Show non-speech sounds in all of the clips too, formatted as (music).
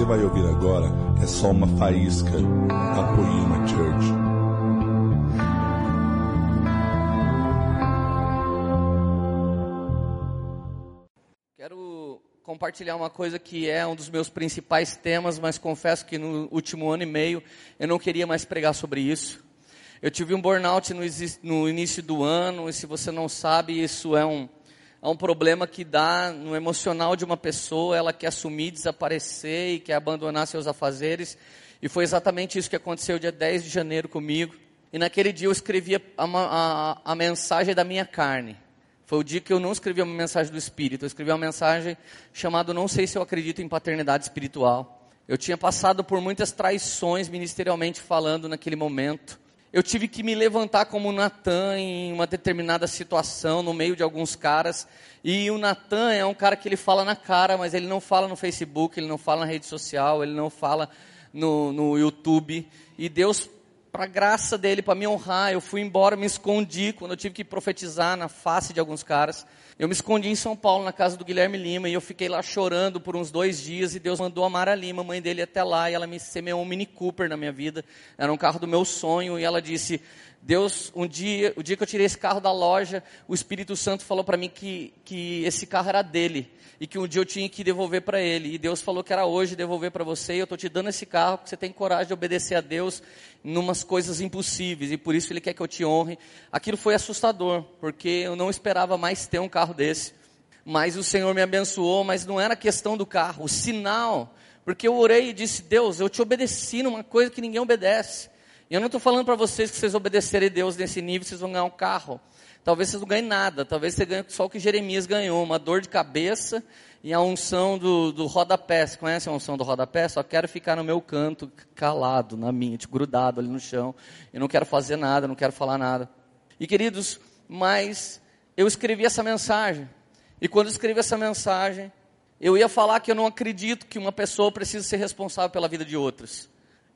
você vai ouvir agora é só uma faísca da Poema Church. Quero compartilhar uma coisa que é um dos meus principais temas, mas confesso que no último ano e meio eu não queria mais pregar sobre isso. Eu tive um burnout no, no início do ano, e se você não sabe, isso é um, é um problema que dá no emocional de uma pessoa, ela quer assumir, desaparecer e quer abandonar seus afazeres. E foi exatamente isso que aconteceu dia 10 de janeiro comigo. E naquele dia eu escrevi a, a, a mensagem da minha carne. Foi o dia que eu não escrevi uma mensagem do Espírito, eu escrevi uma mensagem chamada Não sei se eu acredito em paternidade espiritual. Eu tinha passado por muitas traições ministerialmente falando naquele momento. Eu tive que me levantar como Natan em uma determinada situação, no meio de alguns caras. E o Natan é um cara que ele fala na cara, mas ele não fala no Facebook, ele não fala na rede social, ele não fala no, no YouTube. E Deus, para graça dele, para me honrar, eu fui embora, me escondi quando eu tive que profetizar na face de alguns caras. Eu me escondi em São Paulo, na casa do Guilherme Lima, e eu fiquei lá chorando por uns dois dias, e Deus mandou a Mara Lima, mãe dele, até lá, e ela me semeou um Mini Cooper na minha vida. Era um carro do meu sonho, e ela disse, Deus, um dia, o dia que eu tirei esse carro da loja, o Espírito Santo falou para mim que, que esse carro era dele e que um dia eu tinha que devolver para ele. E Deus falou que era hoje devolver para você. E eu estou te dando esse carro porque você tem coragem de obedecer a Deus em umas coisas impossíveis. E por isso Ele quer que eu te honre. Aquilo foi assustador, porque eu não esperava mais ter um carro desse. Mas o Senhor me abençoou, mas não era questão do carro. O sinal, porque eu orei e disse, Deus, eu te obedeci numa coisa que ninguém obedece. E eu não estou falando para vocês que vocês obedecerem a Deus nesse nível, vocês vão ganhar um carro. Talvez você não ganhe nada, talvez você ganhe só o que Jeremias ganhou, uma dor de cabeça e a unção do, do rodapé. Você conhece a unção do rodapé? Só quero ficar no meu canto, calado, na minha, tipo, grudado ali no chão. Eu não quero fazer nada, não quero falar nada. E queridos, mas eu escrevi essa mensagem. E quando eu escrevi essa mensagem, eu ia falar que eu não acredito que uma pessoa precisa ser responsável pela vida de outras.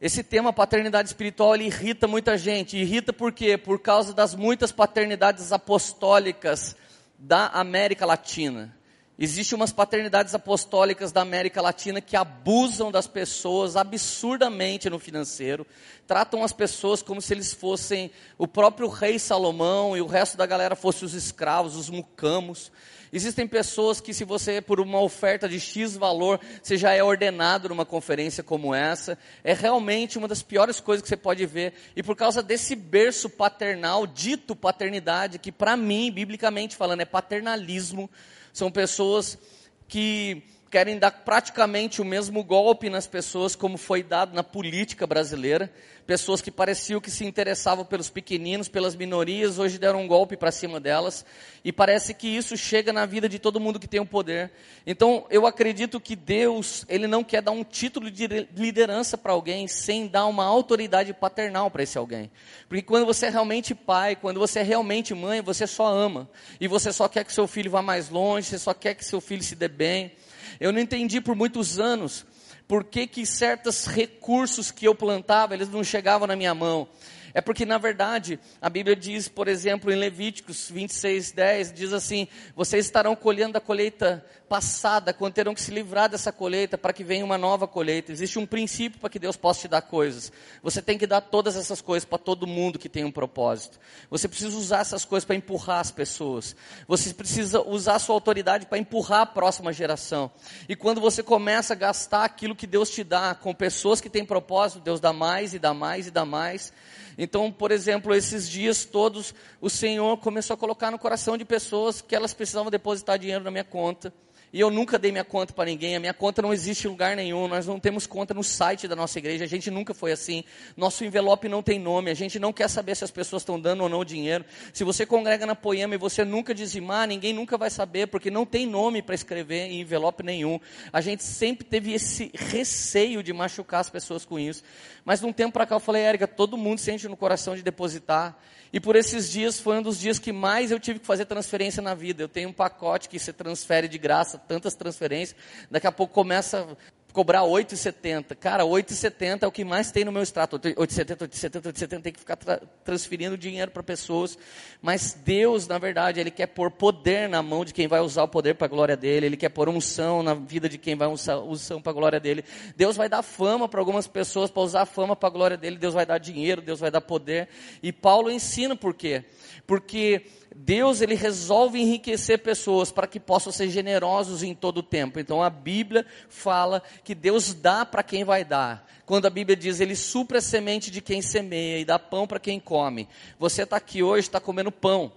Esse tema paternidade espiritual ele irrita muita gente. Irrita por quê? Por causa das muitas paternidades apostólicas da América Latina. Existem umas paternidades apostólicas da América Latina que abusam das pessoas absurdamente no financeiro, tratam as pessoas como se eles fossem o próprio rei Salomão e o resto da galera fosse os escravos, os mucamos. Existem pessoas que, se você, por uma oferta de X valor, você já é ordenado numa conferência como essa. É realmente uma das piores coisas que você pode ver. E por causa desse berço paternal, dito paternidade, que para mim, biblicamente falando, é paternalismo, são pessoas que querem dar praticamente o mesmo golpe nas pessoas como foi dado na política brasileira. Pessoas que pareciam que se interessavam pelos pequeninos, pelas minorias, hoje deram um golpe para cima delas. E parece que isso chega na vida de todo mundo que tem o poder. Então, eu acredito que Deus, Ele não quer dar um título de liderança para alguém sem dar uma autoridade paternal para esse alguém. Porque quando você é realmente pai, quando você é realmente mãe, você só ama. E você só quer que seu filho vá mais longe, você só quer que seu filho se dê bem. Eu não entendi por muitos anos por que, que certos recursos que eu plantava, eles não chegavam na minha mão. É porque, na verdade, a Bíblia diz, por exemplo, em Levíticos 26, 10, diz assim: Vocês estarão colhendo a colheita passada, quando terão que se livrar dessa colheita para que venha uma nova colheita. Existe um princípio para que Deus possa te dar coisas. Você tem que dar todas essas coisas para todo mundo que tem um propósito. Você precisa usar essas coisas para empurrar as pessoas. Você precisa usar a sua autoridade para empurrar a próxima geração. E quando você começa a gastar aquilo que Deus te dá com pessoas que têm propósito, Deus dá mais e dá mais e dá mais. Então, por exemplo, esses dias todos, o Senhor começou a colocar no coração de pessoas que elas precisavam depositar dinheiro na minha conta. E eu nunca dei minha conta para ninguém, a minha conta não existe em lugar nenhum, nós não temos conta no site da nossa igreja, a gente nunca foi assim. Nosso envelope não tem nome, a gente não quer saber se as pessoas estão dando ou não dinheiro. Se você congrega na Poema e você nunca dizimar, ninguém nunca vai saber, porque não tem nome para escrever em envelope nenhum. A gente sempre teve esse receio de machucar as pessoas com isso. Mas de um tempo para cá eu falei, Érica, todo mundo sente no coração de depositar. E por esses dias foi um dos dias que mais eu tive que fazer transferência na vida. Eu tenho um pacote que você transfere de graça, tantas transferências. Daqui a pouco começa cobrar 8,70. Cara, 8,70 é o que mais tem no meu extrato. 8,70, 8,70, 8,70 tem que ficar tra transferindo dinheiro para pessoas. Mas Deus, na verdade, Ele quer pôr poder na mão de quem vai usar o poder para a glória dele. Ele quer pôr unção na vida de quem vai usar unção para a glória dele. Deus vai dar fama para algumas pessoas, para usar a fama para a glória dele. Deus vai dar dinheiro, Deus vai dar poder. E Paulo ensina por quê? Porque Deus ele resolve enriquecer pessoas para que possam ser generosos em todo o tempo. Então a Bíblia fala que Deus dá para quem vai dar. Quando a Bíblia diz ele supra a semente de quem semeia e dá pão para quem come. Você está aqui hoje, está comendo pão.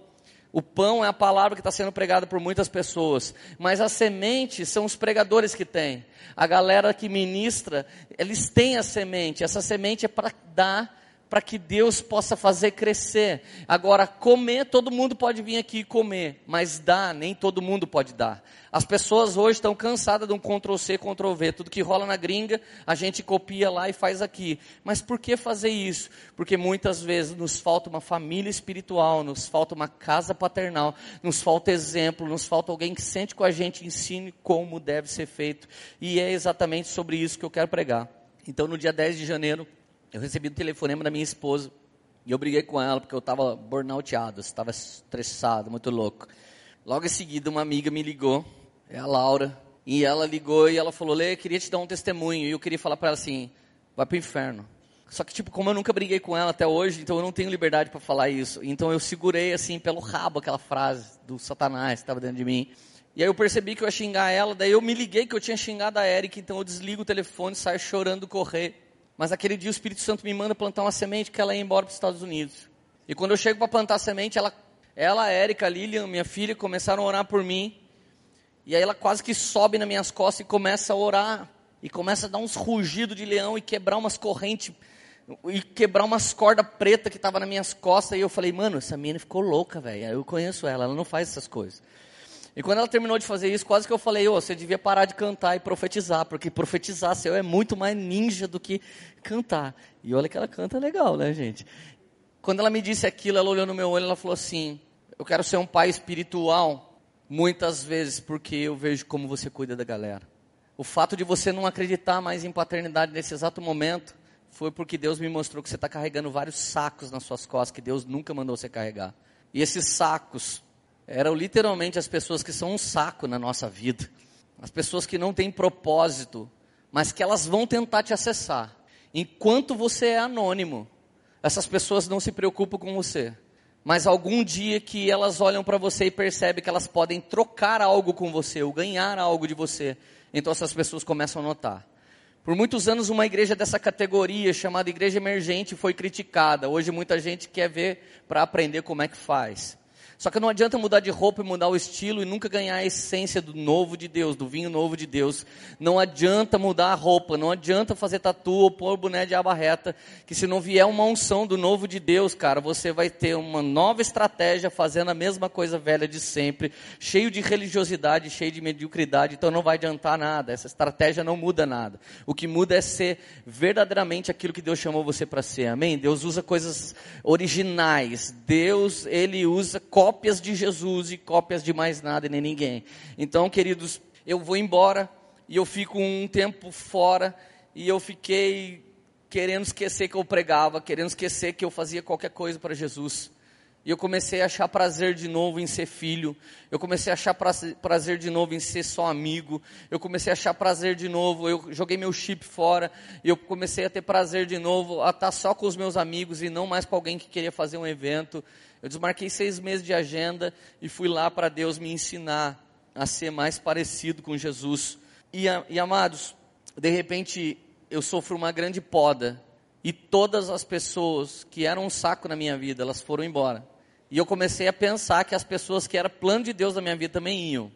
O pão é a palavra que está sendo pregada por muitas pessoas, mas a semente são os pregadores que têm. A galera que ministra, eles têm a semente. Essa semente é para dar para que Deus possa fazer crescer. Agora, comer, todo mundo pode vir aqui comer, mas dar, nem todo mundo pode dar. As pessoas hoje estão cansadas de um Ctrl-C, Ctrl-V. Tudo que rola na gringa, a gente copia lá e faz aqui. Mas por que fazer isso? Porque muitas vezes nos falta uma família espiritual, nos falta uma casa paternal, nos falta exemplo, nos falta alguém que sente com a gente, ensine como deve ser feito. E é exatamente sobre isso que eu quero pregar. Então, no dia 10 de janeiro, eu recebi um telefonema da minha esposa e eu briguei com ela porque eu estava burnouteado, estava estressado, muito louco. Logo em seguida, uma amiga me ligou, é a Laura, e ela ligou e ela falou: Lê, queria te dar um testemunho. E eu queria falar para ela assim: vai para o inferno. Só que, tipo, como eu nunca briguei com ela até hoje, então eu não tenho liberdade para falar isso. Então eu segurei, assim, pelo rabo aquela frase do Satanás que estava dentro de mim. E aí eu percebi que eu ia xingar ela, daí eu me liguei que eu tinha xingado a Eric, então eu desligo o telefone, saio chorando correr. Mas aquele dia o Espírito Santo me manda plantar uma semente que ela ia embora para os Estados Unidos. E quando eu chego para plantar a semente, ela, ela, Érica, Lilian, minha filha, começaram a orar por mim. E aí ela quase que sobe nas minhas costas e começa a orar. E começa a dar uns rugidos de leão e quebrar umas correntes. E quebrar umas cordas pretas que estavam nas minhas costas. E eu falei, mano, essa menina ficou louca, velho. Eu conheço ela, ela não faz essas coisas. E quando ela terminou de fazer isso, quase que eu falei, oh, você devia parar de cantar e profetizar, porque profetizar seu é muito mais ninja do que cantar. E olha que ela canta legal, né, gente? Quando ela me disse aquilo, ela olhou no meu olho e ela falou assim: Eu quero ser um pai espiritual, muitas vezes, porque eu vejo como você cuida da galera. O fato de você não acreditar mais em paternidade nesse exato momento foi porque Deus me mostrou que você está carregando vários sacos nas suas costas que Deus nunca mandou você carregar. E esses sacos eram literalmente as pessoas que são um saco na nossa vida. As pessoas que não têm propósito, mas que elas vão tentar te acessar. Enquanto você é anônimo, essas pessoas não se preocupam com você. Mas algum dia que elas olham para você e percebem que elas podem trocar algo com você, ou ganhar algo de você, então essas pessoas começam a notar. Por muitos anos, uma igreja dessa categoria, chamada igreja emergente, foi criticada. Hoje, muita gente quer ver para aprender como é que faz. Só que não adianta mudar de roupa e mudar o estilo e nunca ganhar a essência do novo de Deus, do vinho novo de Deus. Não adianta mudar a roupa, não adianta fazer tatu ou pôr boné de aba reta, que se não vier uma unção do novo de Deus, cara, você vai ter uma nova estratégia fazendo a mesma coisa velha de sempre, cheio de religiosidade, cheio de mediocridade, então não vai adiantar nada. Essa estratégia não muda nada. O que muda é ser verdadeiramente aquilo que Deus chamou você para ser. Amém? Deus usa coisas originais. Deus, ele usa cópias de Jesus e cópias de mais nada e nem ninguém. Então, queridos, eu vou embora e eu fico um tempo fora e eu fiquei querendo esquecer que eu pregava, querendo esquecer que eu fazia qualquer coisa para Jesus. E eu comecei a achar prazer de novo em ser filho. Eu comecei a achar prazer de novo em ser só amigo. Eu comecei a achar prazer de novo. Eu joguei meu chip fora. E eu comecei a ter prazer de novo a estar só com os meus amigos e não mais com alguém que queria fazer um evento. Eu desmarquei seis meses de agenda e fui lá para Deus me ensinar a ser mais parecido com Jesus. E, e amados, de repente eu sofro uma grande poda e todas as pessoas que eram um saco na minha vida, elas foram embora. E eu comecei a pensar que as pessoas que eram plano de Deus na minha vida também iam.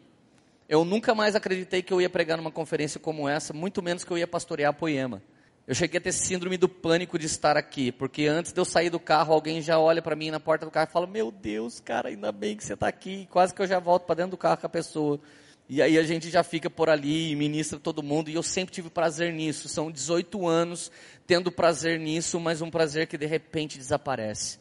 Eu nunca mais acreditei que eu ia pregar numa conferência como essa, muito menos que eu ia pastorear a Poema. Eu cheguei a ter síndrome do pânico de estar aqui, porque antes de eu sair do carro, alguém já olha para mim na porta do carro e fala: Meu Deus, cara, ainda bem que você está aqui. Quase que eu já volto para dentro do carro com a pessoa. E aí a gente já fica por ali e ministra todo mundo. E eu sempre tive prazer nisso. São 18 anos tendo prazer nisso, mas um prazer que de repente desaparece.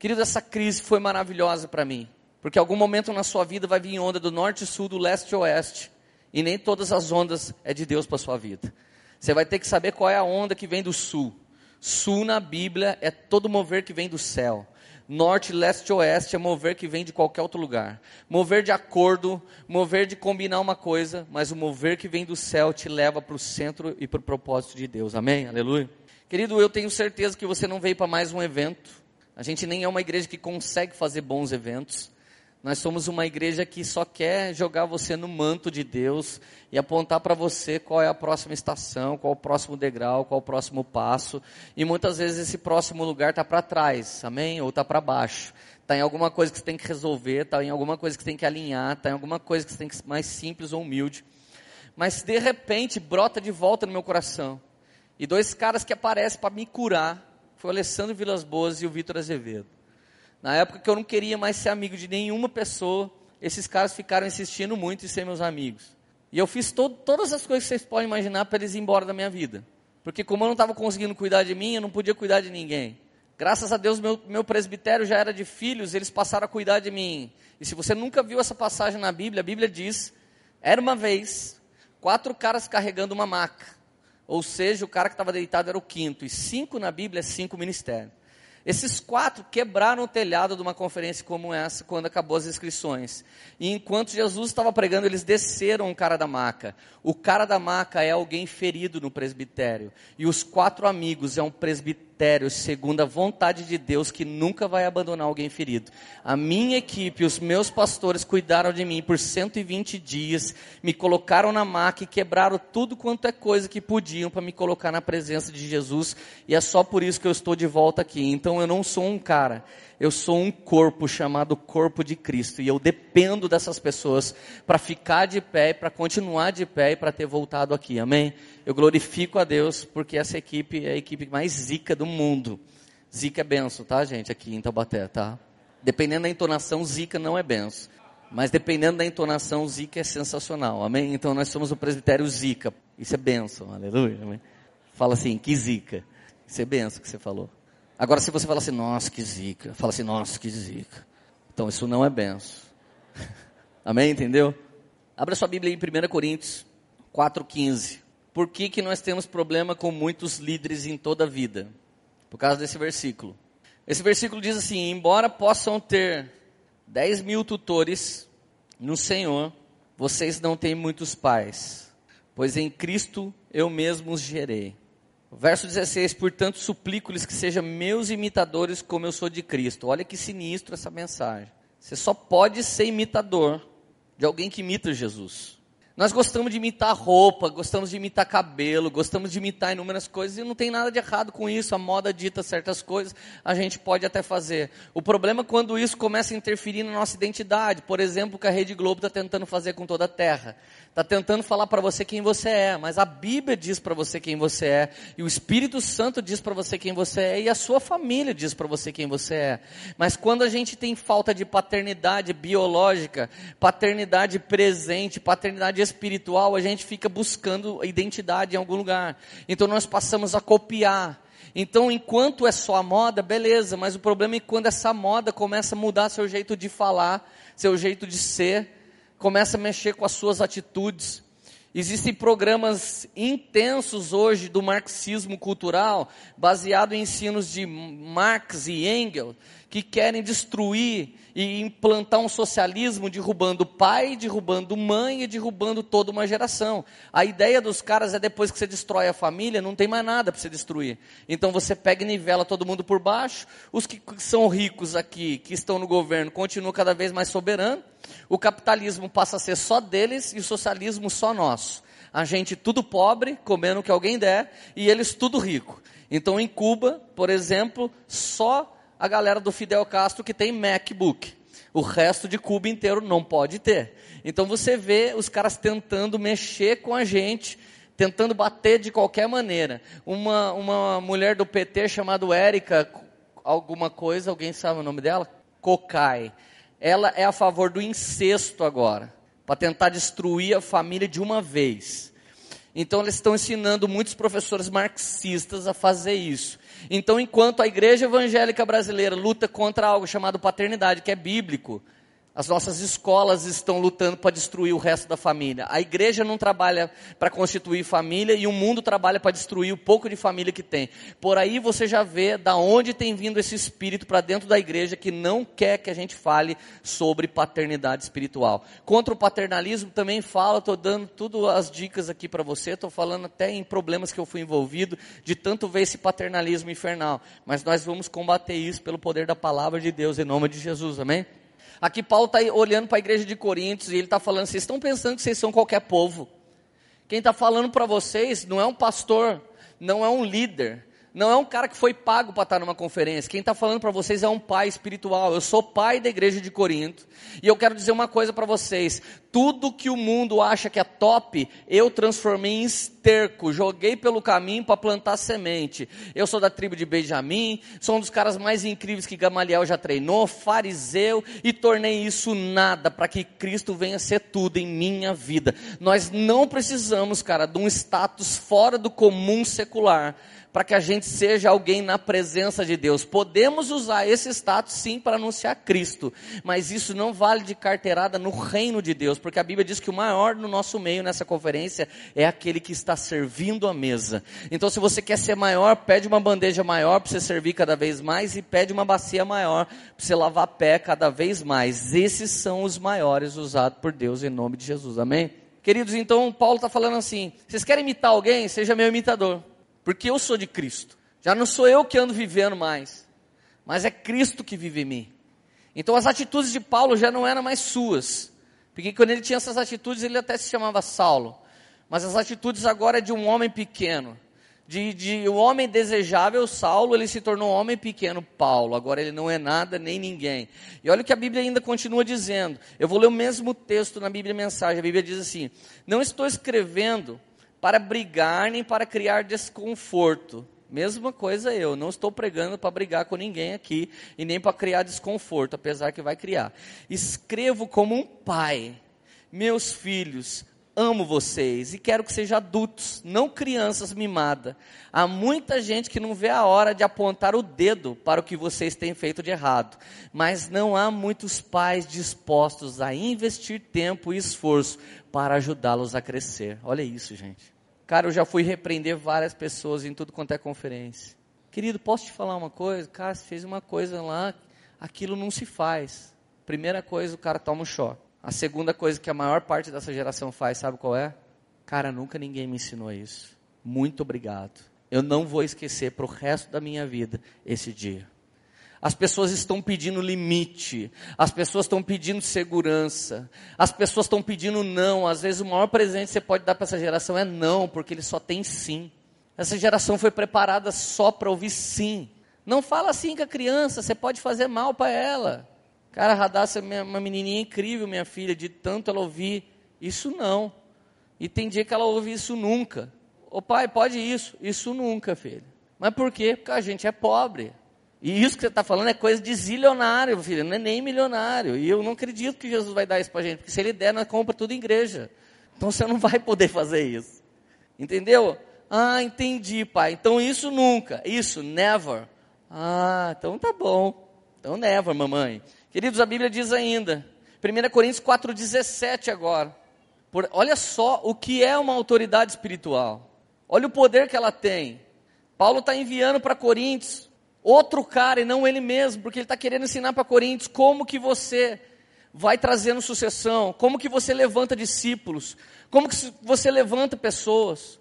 Querido, essa crise foi maravilhosa para mim. Porque algum momento na sua vida vai vir onda do norte, sul, do leste e oeste. E nem todas as ondas é de Deus para sua vida. Você vai ter que saber qual é a onda que vem do sul. Sul na Bíblia é todo mover que vem do céu. Norte, leste, oeste é mover que vem de qualquer outro lugar. Mover de acordo, mover de combinar uma coisa, mas o mover que vem do céu te leva para o centro e para o propósito de Deus. Amém? Aleluia. Querido, eu tenho certeza que você não veio para mais um evento. A gente nem é uma igreja que consegue fazer bons eventos. Nós somos uma igreja que só quer jogar você no manto de Deus e apontar para você qual é a próxima estação, qual o próximo degrau, qual o próximo passo. E muitas vezes esse próximo lugar está para trás, amém? Ou está para baixo. Está em alguma coisa que você tem que resolver, está em alguma coisa que você tem que alinhar, está em alguma coisa que você tem que ser mais simples ou humilde. Mas de repente brota de volta no meu coração. E dois caras que aparecem para me curar foi o Alessandro Vilas Boas e o Vitor Azevedo. Na época que eu não queria mais ser amigo de nenhuma pessoa, esses caras ficaram insistindo muito em ser meus amigos. E eu fiz todas as coisas que vocês podem imaginar para eles ir embora da minha vida. Porque como eu não estava conseguindo cuidar de mim, eu não podia cuidar de ninguém. Graças a Deus, meu, meu presbitério já era de filhos, eles passaram a cuidar de mim. E se você nunca viu essa passagem na Bíblia, a Bíblia diz: era uma vez, quatro caras carregando uma maca. Ou seja, o cara que estava deitado era o quinto. E cinco na Bíblia é cinco ministérios. Esses quatro quebraram o telhado de uma conferência como essa quando acabou as inscrições. E enquanto Jesus estava pregando, eles desceram o cara da maca. O cara da maca é alguém ferido no presbitério. E os quatro amigos é um presbitério ministério segundo a vontade de Deus que nunca vai abandonar alguém ferido. A minha equipe, os meus pastores cuidaram de mim por 120 dias, me colocaram na maca e quebraram tudo quanto é coisa que podiam para me colocar na presença de Jesus. E é só por isso que eu estou de volta aqui. Então eu não sou um cara eu sou um corpo chamado corpo de Cristo e eu dependo dessas pessoas para ficar de pé para continuar de pé e para ter voltado aqui. Amém? Eu glorifico a Deus porque essa equipe é a equipe mais zica do mundo. Zica é benção, tá, gente? Aqui em Taubaté, tá? Dependendo da entonação, zica não é benção. Mas dependendo da entonação, zica é sensacional. Amém? Então nós somos o presbitério zica. Isso é benção. Aleluia. Amém? Fala assim, que zica. Isso é benção que você falou. Agora, se você fala assim, nossa, que zica, fala assim, nossa, que zica. Então, isso não é benção. (laughs) Amém? Entendeu? Abra sua Bíblia em 1 Coríntios 4,15. Por que, que nós temos problema com muitos líderes em toda a vida? Por causa desse versículo. Esse versículo diz assim: Embora possam ter 10 mil tutores no Senhor, vocês não têm muitos pais, pois em Cristo eu mesmo os gerei. Verso 16: Portanto, suplico-lhes que sejam meus imitadores, como eu sou de Cristo. Olha que sinistro essa mensagem. Você só pode ser imitador de alguém que imita Jesus. Nós gostamos de imitar roupa, gostamos de imitar cabelo, gostamos de imitar inúmeras coisas e não tem nada de errado com isso. A moda dita certas coisas, a gente pode até fazer. O problema é quando isso começa a interferir na nossa identidade. Por exemplo, o que a Rede Globo está tentando fazer com toda a terra está tentando falar para você quem você é, mas a Bíblia diz para você quem você é, e o Espírito Santo diz para você quem você é, e a sua família diz para você quem você é. Mas quando a gente tem falta de paternidade biológica, paternidade presente, paternidade espiritual, a gente fica buscando identidade em algum lugar. Então nós passamos a copiar. Então, enquanto é só a moda, beleza, mas o problema é quando essa moda começa a mudar seu jeito de falar, seu jeito de ser, começa a mexer com as suas atitudes. Existem programas intensos hoje do marxismo cultural, baseado em ensinos de Marx e Engels, que querem destruir e implantar um socialismo derrubando pai, derrubando mãe e derrubando toda uma geração. A ideia dos caras é depois que você destrói a família, não tem mais nada para você destruir. Então você pega e nivela todo mundo por baixo, os que são ricos aqui, que estão no governo, continuam cada vez mais soberanos, o capitalismo passa a ser só deles e o socialismo só nosso. A gente tudo pobre, comendo o que alguém der, e eles tudo rico. Então em Cuba, por exemplo, só a galera do Fidel Castro que tem MacBook. O resto de Cuba inteiro não pode ter. Então você vê os caras tentando mexer com a gente, tentando bater de qualquer maneira. Uma, uma mulher do PT chamada Érica, alguma coisa, alguém sabe o nome dela? Cocai. Ela é a favor do incesto agora, para tentar destruir a família de uma vez. Então eles estão ensinando muitos professores marxistas a fazer isso. Então, enquanto a igreja evangélica brasileira luta contra algo chamado paternidade, que é bíblico, As nossas escolas estão lutando para destruir o resto da família. A igreja não trabalha para constituir família e o mundo trabalha para destruir o pouco de família que tem. Por aí você já vê da onde tem vindo esse espírito para dentro da igreja que não quer que a gente fale sobre paternidade espiritual. Contra o paternalismo também falo, estou dando tudo as dicas aqui para você, estou falando até em problemas que eu fui envolvido de tanto ver esse paternalismo infernal. Mas nós vamos combater isso pelo poder da palavra de Deus em nome de Jesus, amém? Aqui Paulo está olhando para a igreja de Coríntios e ele está falando: vocês estão pensando que vocês são qualquer povo. Quem está falando para vocês não é um pastor, não é um líder, não é um cara que foi pago para estar numa conferência. Quem está falando para vocês é um pai espiritual. Eu sou pai da igreja de Corinto. E eu quero dizer uma coisa para vocês. Tudo que o mundo acha que é top, eu transformei em esterco. Joguei pelo caminho para plantar semente. Eu sou da tribo de Benjamim. Sou um dos caras mais incríveis que Gamaliel já treinou. Fariseu. E tornei isso nada para que Cristo venha ser tudo em minha vida. Nós não precisamos, cara, de um status fora do comum secular para que a gente seja alguém na presença de Deus. Podemos usar esse status sim para anunciar Cristo, mas isso não vale de carteirada no reino de Deus, porque a Bíblia diz que o maior no nosso meio nessa conferência é aquele que está servindo a mesa. Então, se você quer ser maior, pede uma bandeja maior para você servir cada vez mais e pede uma bacia maior para você lavar pé cada vez mais. Esses são os maiores usados por Deus em nome de Jesus. Amém? Queridos, então Paulo está falando assim: vocês querem imitar alguém? Seja meu imitador. Porque eu sou de Cristo. Já não sou eu que ando vivendo mais, mas é Cristo que vive em mim. Então as atitudes de Paulo já não eram mais suas. Porque quando ele tinha essas atitudes, ele até se chamava Saulo. Mas as atitudes agora é de um homem pequeno. De, de um homem desejável, Saulo, ele se tornou um homem pequeno, Paulo. Agora ele não é nada nem ninguém. E olha o que a Bíblia ainda continua dizendo. Eu vou ler o mesmo texto na Bíblia Mensagem. A Bíblia diz assim: Não estou escrevendo para brigar nem para criar desconforto. Mesma coisa eu, não estou pregando para brigar com ninguém aqui e nem para criar desconforto, apesar que vai criar. Escrevo como um pai, meus filhos, amo vocês e quero que sejam adultos, não crianças mimadas. Há muita gente que não vê a hora de apontar o dedo para o que vocês têm feito de errado, mas não há muitos pais dispostos a investir tempo e esforço para ajudá-los a crescer. Olha isso, gente. Cara, eu já fui repreender várias pessoas em tudo quanto é conferência. Querido, posso te falar uma coisa? Cara, você fez uma coisa lá, aquilo não se faz. Primeira coisa, o cara toma um choque. A segunda coisa que a maior parte dessa geração faz, sabe qual é? Cara, nunca ninguém me ensinou isso. Muito obrigado. Eu não vou esquecer para o resto da minha vida esse dia. As pessoas estão pedindo limite, as pessoas estão pedindo segurança, as pessoas estão pedindo não. Às vezes o maior presente que você pode dar para essa geração é não, porque ele só tem sim. Essa geração foi preparada só para ouvir sim. Não fala assim com a criança, você pode fazer mal para ela. Cara, Radassa é uma menininha incrível, minha filha, de tanto ela ouvir. Isso não. E tem dia que ela ouve isso nunca. Ô pai, pode isso? Isso nunca, filho. Mas por quê? Porque a gente é pobre. E isso que você está falando é coisa de zilionário, filho, não é nem milionário. E eu não acredito que Jesus vai dar isso para a gente, porque se ele der, nós compra tudo em igreja. Então você não vai poder fazer isso. Entendeu? Ah, entendi, pai. Então isso nunca. Isso, never. Ah, então tá bom. Então never, mamãe. Queridos, a Bíblia diz ainda, 1 Coríntios 4,17 agora. Por, olha só o que é uma autoridade espiritual. Olha o poder que ela tem. Paulo está enviando para Coríntios outro cara e não ele mesmo, porque ele está querendo ensinar para Coríntios como que você vai trazendo sucessão, como que você levanta discípulos, como que você levanta pessoas.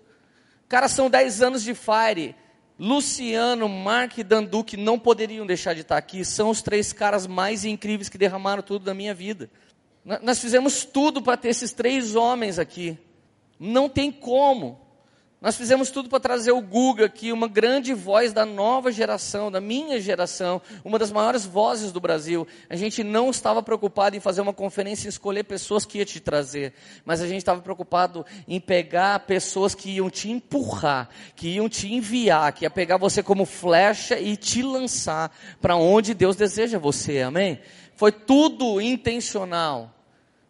Cara, são 10 anos de Fire. Luciano, Mark e Danduque não poderiam deixar de estar aqui. São os três caras mais incríveis que derramaram tudo da minha vida. Nós fizemos tudo para ter esses três homens aqui. Não tem como. Nós fizemos tudo para trazer o Guga aqui, uma grande voz da nova geração, da minha geração, uma das maiores vozes do Brasil. A gente não estava preocupado em fazer uma conferência e escolher pessoas que ia te trazer, mas a gente estava preocupado em pegar pessoas que iam te empurrar, que iam te enviar, que ia pegar você como flecha e te lançar para onde Deus deseja você, amém? Foi tudo intencional.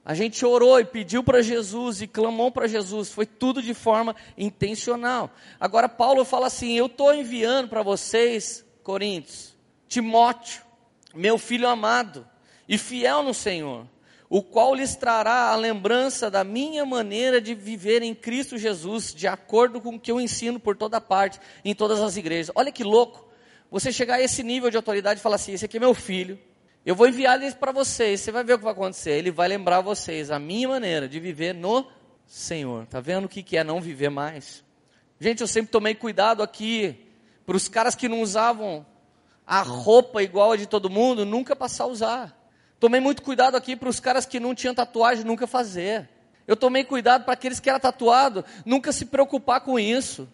A gente orou e pediu para Jesus e clamou para Jesus, foi tudo de forma intencional. Agora, Paulo fala assim: Eu estou enviando para vocês, Coríntios, Timóteo, meu filho amado. e fiel no Senhor, o qual lhes trará a lembrança da minha maneira de viver em Cristo Jesus, de acordo com o que eu ensino por toda parte, em todas as igrejas. Olha que louco, você chegar a esse nível de autoridade e falar assim: esse aqui é meu filho, eu vou enviar ele para vocês, você vai ver o que vai acontecer. Ele vai lembrar vocês a minha maneira de viver no Senhor. Está vendo o que, que é não viver mais? Gente, eu sempre tomei cuidado aqui para os caras que não usavam a roupa igual a de todo mundo, nunca passar a usar. Tomei muito cuidado aqui para os caras que não tinham tatuagem, nunca fazer. Eu tomei cuidado para aqueles que eram tatuado, nunca se preocupar com isso.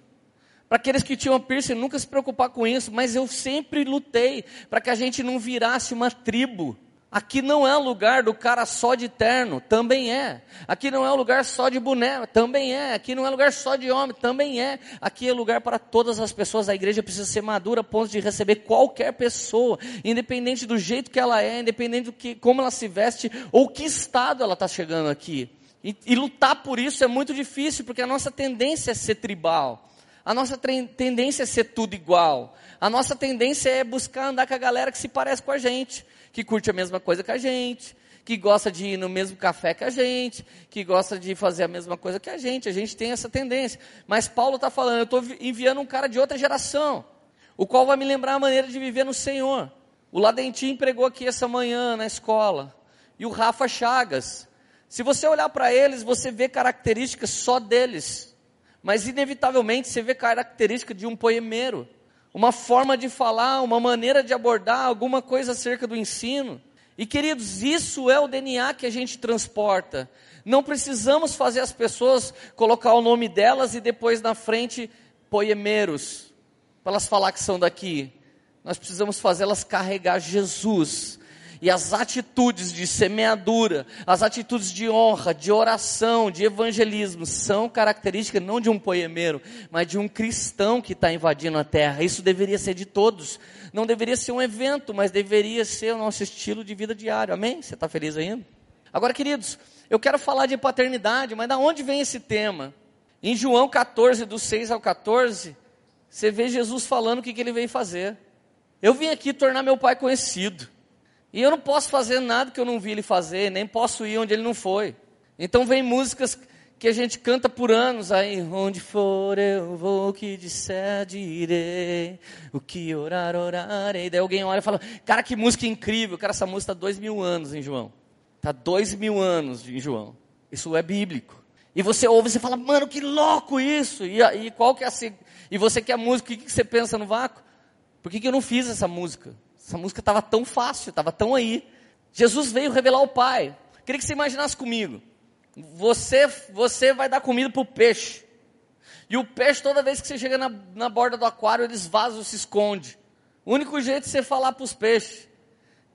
Para aqueles que tinham piercing, nunca se preocupar com isso. Mas eu sempre lutei para que a gente não virasse uma tribo. Aqui não é lugar do cara só de terno, também é. Aqui não é lugar só de boné, também é. Aqui não é lugar só de homem, também é. Aqui é lugar para todas as pessoas. A igreja precisa ser madura a ponto de receber qualquer pessoa, independente do jeito que ela é, independente do que, como ela se veste ou que estado ela está chegando aqui. E, e lutar por isso é muito difícil, porque a nossa tendência é ser tribal. A nossa tendência é ser tudo igual. A nossa tendência é buscar andar com a galera que se parece com a gente que curte a mesma coisa que a gente, que gosta de ir no mesmo café que a gente, que gosta de fazer a mesma coisa que a gente. A gente tem essa tendência. Mas Paulo está falando, eu estou enviando um cara de outra geração, o qual vai me lembrar a maneira de viver no Senhor. O Ladentim pregou aqui essa manhã na escola. E o Rafa Chagas. Se você olhar para eles, você vê características só deles. Mas inevitavelmente você vê característica de um poemeiro uma forma de falar, uma maneira de abordar alguma coisa acerca do ensino. E queridos, isso é o DNA que a gente transporta. Não precisamos fazer as pessoas colocar o nome delas e depois na frente poemeiros, para elas falar que são daqui. Nós precisamos fazê-las carregar Jesus e as atitudes de semeadura, as atitudes de honra, de oração, de evangelismo, são características não de um poemeiro, mas de um cristão que está invadindo a terra. Isso deveria ser de todos. Não deveria ser um evento, mas deveria ser o nosso estilo de vida diário. Amém? Você está feliz ainda? Agora, queridos, eu quero falar de paternidade, mas da onde vem esse tema? Em João 14, do 6 ao 14, você vê Jesus falando o que, que ele veio fazer. Eu vim aqui tornar meu pai conhecido. E eu não posso fazer nada que eu não vi ele fazer, nem posso ir onde ele não foi. Então vem músicas que a gente canta por anos aí, onde for eu vou, o que disser direi, o que orar, orarei. Daí alguém olha e fala, cara, que música incrível, cara, essa música está dois mil anos em João. Está dois mil anos em João. Isso é bíblico. E você ouve e você fala, mano, que louco isso. E, e qual que é a, e você quer música, o que, que você pensa no vácuo? Por que, que eu não fiz essa música? Essa música estava tão fácil, estava tão aí. Jesus veio revelar o Pai. Queria que você imaginasse comigo. Você, você vai dar comida para o peixe. E o peixe, toda vez que você chega na, na borda do aquário, eles vazam, se esconde. O único jeito de você falar para os peixes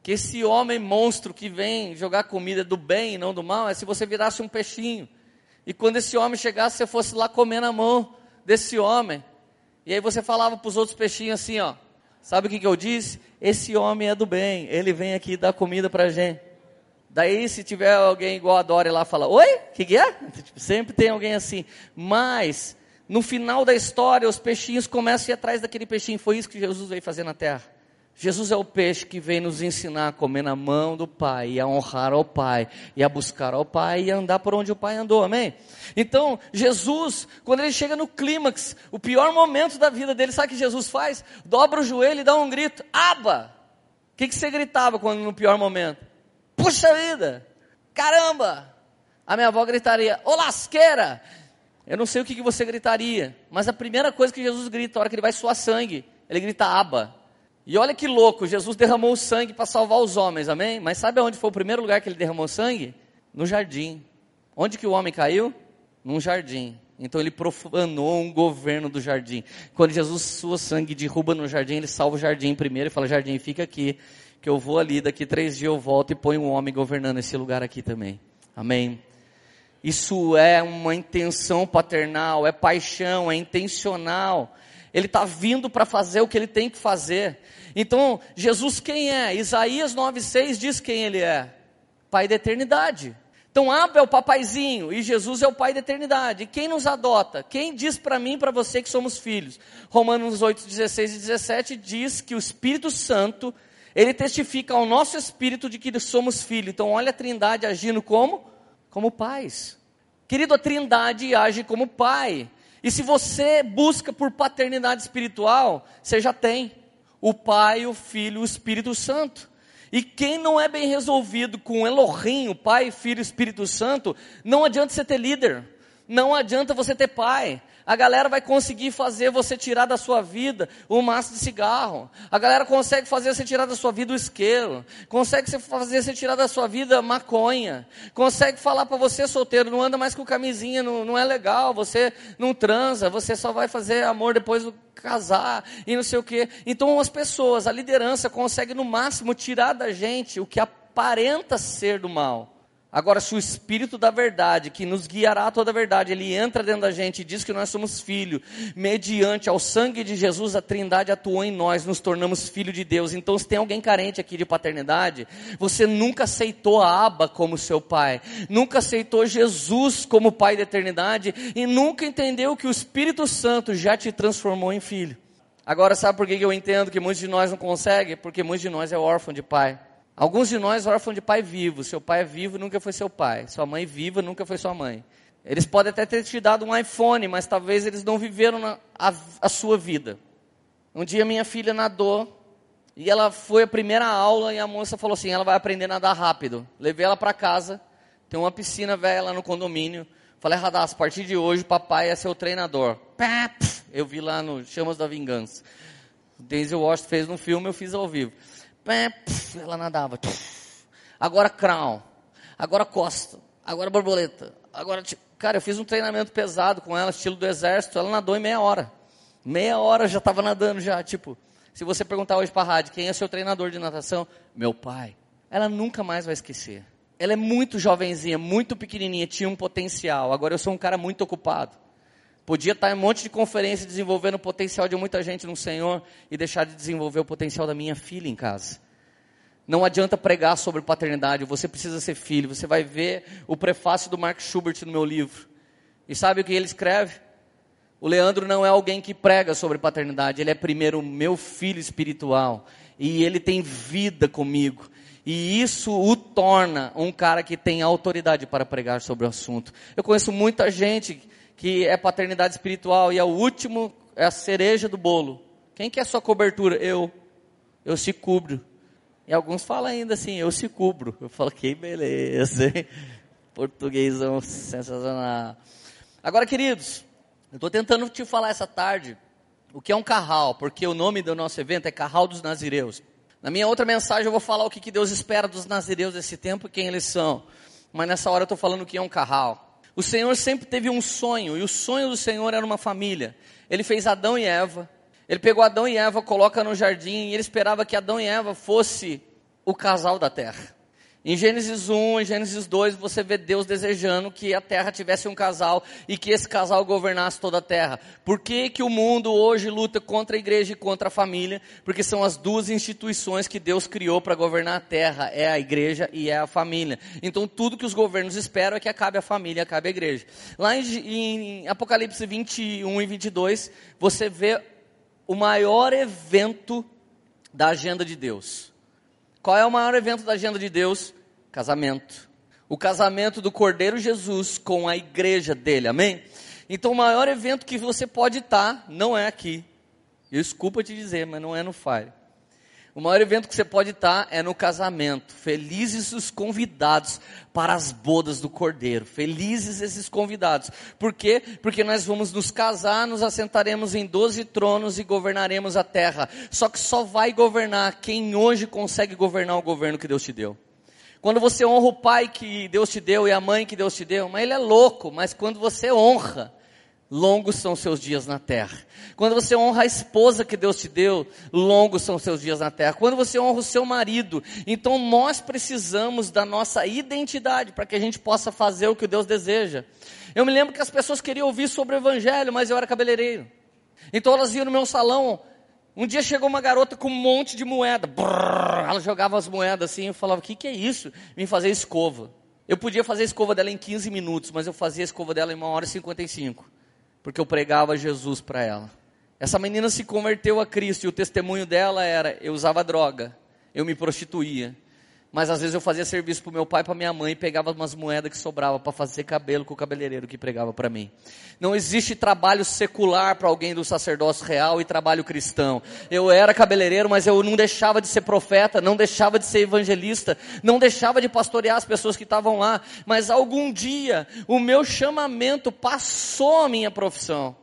que esse homem monstro que vem jogar comida do bem e não do mal é se você virasse um peixinho. E quando esse homem chegasse, você fosse lá comer na mão desse homem. E aí você falava para os outros peixinhos assim, ó. Sabe o que, que eu disse? Esse homem é do bem, ele vem aqui dar comida para gente. Daí, se tiver alguém igual a Dória lá, fala: Oi, o que, que é? (laughs) Tipo, sempre tem alguém assim. Mas, no final da história, os peixinhos começam a ir atrás daquele peixinho. Foi isso que Jesus veio fazer na terra. Jesus é o peixe que vem nos ensinar a comer na mão do Pai, e a honrar ao Pai, e a buscar ao Pai, e a andar por onde o Pai andou, amém? Então, Jesus, quando ele chega no clímax, o pior momento da vida dele, sabe o que Jesus faz? Dobra o joelho e dá um grito, aba! O que, que você gritava quando no pior momento? Puxa vida! Caramba! A minha avó gritaria, ô lasqueira! Eu não sei o que, que você gritaria, mas a primeira coisa que Jesus grita, a hora que ele vai suar sangue, ele grita aba. E olha que louco, Jesus derramou sangue para salvar os homens, amém? Mas sabe onde foi o primeiro lugar que ele derramou sangue? No jardim. Onde que o homem caiu? Num jardim. Então ele profanou um governo do jardim. Quando Jesus sua sangue derruba no jardim, ele salva o jardim primeiro e fala: Jardim, fica aqui, que eu vou ali, daqui três dias eu volto e ponho um homem governando esse lugar aqui também. Amém? Isso é uma intenção paternal, é paixão, é intencional. Ele está vindo para fazer o que ele tem que fazer. Então, Jesus quem é? Isaías 9,6 diz quem ele é: Pai da eternidade. Então, Abba é o papaizinho e Jesus é o Pai da eternidade. E quem nos adota? Quem diz para mim e para você que somos filhos? Romanos 8, 16 e 17 diz que o Espírito Santo Ele testifica ao nosso espírito de que somos filhos. Então, olha a Trindade agindo como? Como pais. Querido, a Trindade age como pai. E se você busca por paternidade espiritual, você já tem o Pai, o Filho, o Espírito Santo. E quem não é bem resolvido com Elohim, o Pai, Filho Espírito Santo, não adianta você ter líder, não adianta você ter pai, a galera vai conseguir fazer você tirar da sua vida o maço de cigarro. A galera consegue fazer você tirar da sua vida o isqueiro. Consegue fazer você tirar da sua vida maconha. Consegue falar para você solteiro, não anda mais com camisinha, não, não é legal, você não transa, você só vai fazer amor depois do casar e não sei o quê. Então as pessoas, a liderança consegue no máximo tirar da gente o que aparenta ser do mal. Agora, se o Espírito da verdade, que nos guiará a toda a verdade, ele entra dentro da gente e diz que nós somos filho, mediante ao sangue de Jesus, a Trindade atuou em nós, nos tornamos filho de Deus. Então, se tem alguém carente aqui de paternidade, você nunca aceitou a Aba como seu pai, nunca aceitou Jesus como pai da eternidade e nunca entendeu que o Espírito Santo já te transformou em filho. Agora, sabe por que eu entendo que muitos de nós não conseguem? Porque muitos de nós é órfão de pai. Alguns de nós órfãos de pai vivo. Seu pai é vivo, nunca foi seu pai. Sua mãe viva, nunca foi sua mãe. Eles podem até ter te dado um iPhone, mas talvez eles não viveram na, a, a sua vida. Um dia minha filha nadou e ela foi a primeira aula e a moça falou assim: ela vai aprender a nadar rápido. Levei ela para casa, tem uma piscina velha lá no condomínio. Falei, Radassa, a partir de hoje papai é seu treinador. Eu vi lá no Chamas da Vingança. Denzel Washington fez no filme, eu fiz ao vivo ela nadava. Agora crown, agora costa, agora borboleta, agora cara, eu fiz um treinamento pesado com ela, estilo do exército, ela nadou em meia hora. Meia hora já estava nadando já, tipo, se você perguntar hoje para a rádio, quem é seu treinador de natação? Meu pai. Ela nunca mais vai esquecer. Ela é muito jovenzinha, muito pequenininha, tinha um potencial. Agora eu sou um cara muito ocupado. Podia estar em um monte de conferência desenvolvendo o potencial de muita gente no Senhor e deixar de desenvolver o potencial da minha filha em casa. Não adianta pregar sobre paternidade, você precisa ser filho. Você vai ver o prefácio do Mark Schubert no meu livro. E sabe o que ele escreve? O Leandro não é alguém que prega sobre paternidade, ele é primeiro meu filho espiritual. E ele tem vida comigo. E isso o torna um cara que tem autoridade para pregar sobre o assunto. Eu conheço muita gente que é paternidade espiritual e é o último, é a cereja do bolo. Quem quer sua cobertura? Eu. Eu se cubro. E alguns falam ainda assim, eu se cubro. Eu falo, que beleza, hein? (laughs) Portuguesão sensacional. Agora, queridos, eu estou tentando te falar essa tarde o que é um carral, porque o nome do nosso evento é Carral dos Nazireus. Na minha outra mensagem eu vou falar o que, que Deus espera dos nazireus desse tempo e quem eles são. Mas nessa hora eu estou falando o que é um carral. O Senhor sempre teve um sonho, e o sonho do Senhor era uma família. Ele fez Adão e Eva. Ele pegou Adão e Eva, coloca no jardim, e ele esperava que Adão e Eva fosse o casal da terra. Em Gênesis 1, em Gênesis 2, você vê Deus desejando que a terra tivesse um casal e que esse casal governasse toda a terra. Por que, que o mundo hoje luta contra a igreja e contra a família? Porque são as duas instituições que Deus criou para governar a terra: é a igreja e é a família. Então, tudo que os governos esperam é que acabe a família, acabe a igreja. Lá em, em Apocalipse 21 e 22, você vê o maior evento da agenda de Deus. Qual é o maior evento da agenda de Deus? Casamento. O casamento do Cordeiro Jesus com a igreja dele, amém? Então, o maior evento que você pode estar não é aqui. Desculpa te dizer, mas não é no Fire. O maior evento que você pode estar é no casamento. Felizes os convidados para as bodas do Cordeiro. Felizes esses convidados. Por quê? Porque nós vamos nos casar, nos assentaremos em doze tronos e governaremos a terra. Só que só vai governar quem hoje consegue governar o governo que Deus te deu. Quando você honra o pai que Deus te deu e a mãe que Deus te deu, mas ele é louco, mas quando você honra, longos são seus dias na terra. Quando você honra a esposa que Deus te deu, longos são seus dias na terra. Quando você honra o seu marido, então nós precisamos da nossa identidade para que a gente possa fazer o que Deus deseja. Eu me lembro que as pessoas queriam ouvir sobre o evangelho, mas eu era cabeleireiro. Então elas iam no meu salão. Um dia chegou uma garota com um monte de moeda. Brrr, ela jogava as moedas assim. Eu falava: O que, que é isso? Vim fazer escova. Eu podia fazer a escova dela em 15 minutos, mas eu fazia a escova dela em 1 hora e 55 porque eu pregava Jesus para ela. Essa menina se converteu a Cristo e o testemunho dela era: eu usava droga, eu me prostituía. Mas às vezes eu fazia serviço para meu pai para minha mãe e pegava umas moedas que sobrava para fazer cabelo com o cabeleireiro que pregava para mim. Não existe trabalho secular para alguém do sacerdócio real e trabalho cristão. Eu era cabeleireiro, mas eu não deixava de ser profeta, não deixava de ser evangelista, não deixava de pastorear as pessoas que estavam lá. Mas algum dia o meu chamamento passou a minha profissão.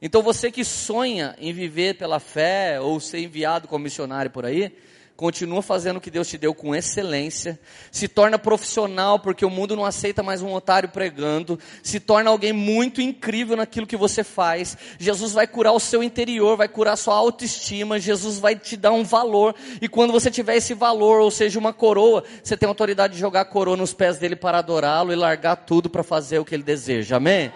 Então você que sonha em viver pela fé ou ser enviado como missionário por aí, continua fazendo o que Deus te deu com excelência, se torna profissional, porque o mundo não aceita mais um otário pregando, se torna alguém muito incrível naquilo que você faz. Jesus vai curar o seu interior, vai curar a sua autoestima, Jesus vai te dar um valor, e quando você tiver esse valor, ou seja, uma coroa, você tem autoridade de jogar a coroa nos pés dele para adorá-lo e largar tudo para fazer o que ele deseja. Amém?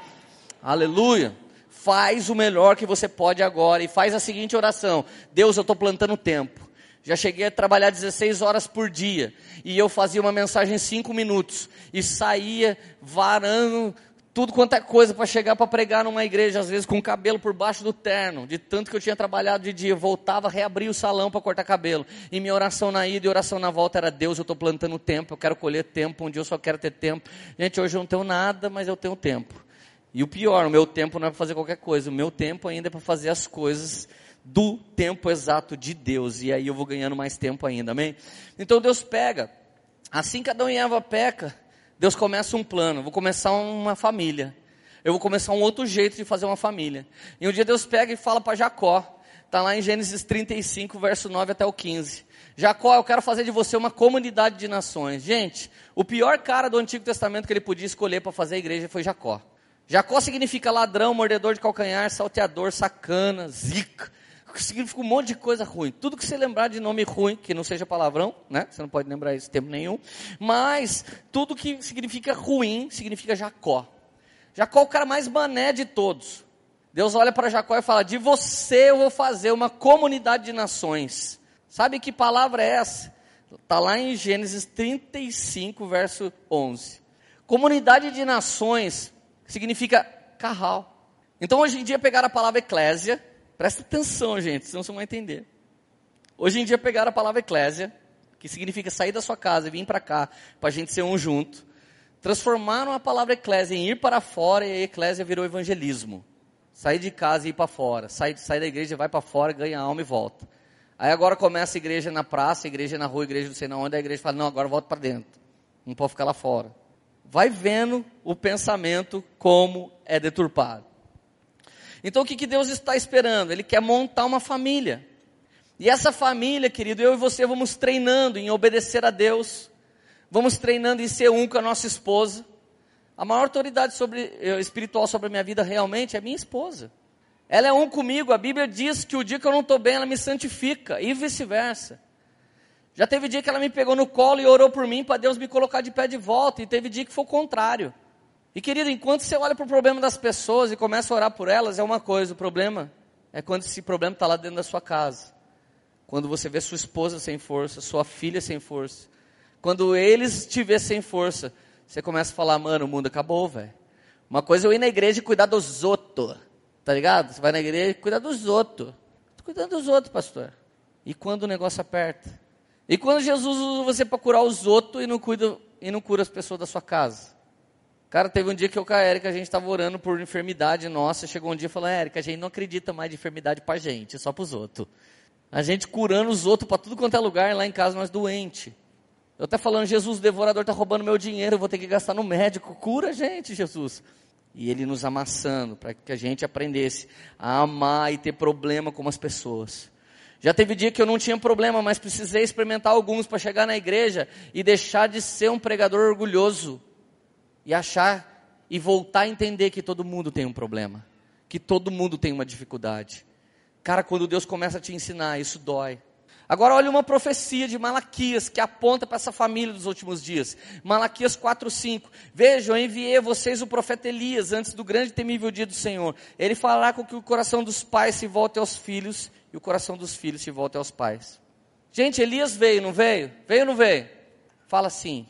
Aleluia faz o melhor que você pode agora e faz a seguinte oração: Deus, eu estou plantando tempo. Já cheguei a trabalhar 16 horas por dia. E eu fazia uma mensagem em 5 minutos. E saía varando tudo quanto é coisa para chegar para pregar numa igreja, às vezes com o cabelo por baixo do terno, de tanto que eu tinha trabalhado de dia. Voltava, reabria o salão para cortar cabelo. E minha oração na ida e oração na volta era: Deus, eu estou plantando tempo, eu quero colher tempo, um dia eu só quero ter tempo. Gente, hoje eu não tenho nada, mas eu tenho tempo. E o pior, o meu tempo não é para fazer qualquer coisa, o meu tempo ainda é para fazer as coisas do tempo exato de Deus. E aí eu vou ganhando mais tempo ainda, amém? Então Deus pega, assim que Adão e Eva peca, Deus começa um plano, vou começar uma família. Eu vou começar um outro jeito de fazer uma família. E um dia Deus pega e fala para Jacó, está lá em Gênesis 35, verso 9 até o 15. Jacó, eu quero fazer de você uma comunidade de nações. Gente, o pior cara do Antigo Testamento que ele podia escolher para fazer a igreja foi Jacó. Jacó significa ladrão, mordedor de calcanhar, salteador, sacana, zica significa um monte de coisa ruim. Tudo que você lembrar de nome ruim, que não seja palavrão, né? Você não pode lembrar isso tempo nenhum. Mas tudo que significa ruim significa Jacó. Jacó é o cara mais mané de todos. Deus olha para Jacó e fala: De você eu vou fazer uma comunidade de nações. Sabe que palavra é essa? Está lá em Gênesis 35, verso 11. Comunidade de nações significa carral. Então hoje em dia pegar a palavra eclésia Presta atenção, gente, senão você não vai entender. Hoje em dia pegaram a palavra eclésia, que significa sair da sua casa e vir para cá, para a gente ser um junto. Transformaram a palavra eclésia em ir para fora e a eclésia virou evangelismo. Sair de casa e ir para fora. Sai, sai da igreja, vai para fora, ganha alma e volta. Aí agora começa a igreja na praça, a igreja na rua, a igreja não sei na onde, a igreja fala, não, agora volta para dentro. Não pode ficar lá fora. Vai vendo o pensamento como é deturpado. Então o que, que Deus está esperando? Ele quer montar uma família. E essa família, querido, eu e você vamos treinando em obedecer a Deus, vamos treinando em ser um com a nossa esposa. A maior autoridade sobre, eh, espiritual sobre a minha vida realmente é minha esposa. Ela é um comigo, a Bíblia diz que o dia que eu não estou bem, ela me santifica, e vice-versa. Já teve dia que ela me pegou no colo e orou por mim para Deus me colocar de pé de volta, e teve dia que foi o contrário. E querido, enquanto você olha para o problema das pessoas e começa a orar por elas, é uma coisa, o problema é quando esse problema está lá dentro da sua casa. Quando você vê sua esposa sem força, sua filha sem força. Quando eles te vê sem força, você começa a falar, mano, o mundo acabou, velho. Uma coisa é eu ir na igreja e cuidar dos outros. Tá ligado? Você vai na igreja e cuidar dos outros. Tô cuidando dos outros, pastor. E quando o negócio aperta? E quando Jesus usa você para curar os outros e não, cuida, e não cura as pessoas da sua casa? Cara, teve um dia que eu com a Érica, a gente estava orando por enfermidade nossa. Chegou um dia e falou: Érica, a gente não acredita mais de enfermidade para gente, só para os outros. A gente curando os outros para tudo quanto é lugar, lá em casa nós doente. Eu até falando: Jesus, o devorador está roubando meu dinheiro, eu vou ter que gastar no médico. Cura a gente, Jesus. E ele nos amassando para que a gente aprendesse a amar e ter problema com as pessoas. Já teve dia que eu não tinha problema, mas precisei experimentar alguns para chegar na igreja e deixar de ser um pregador orgulhoso e achar e voltar a entender que todo mundo tem um problema, que todo mundo tem uma dificuldade. Cara, quando Deus começa a te ensinar, isso dói. Agora olha uma profecia de Malaquias que aponta para essa família dos últimos dias. Malaquias 4:5. Vejam, eu enviei a vocês o profeta Elias antes do grande e temível dia do Senhor. Ele falará com que o coração dos pais se volte aos filhos e o coração dos filhos se volte aos pais. Gente, Elias veio, não veio? Veio ou não veio? Fala assim.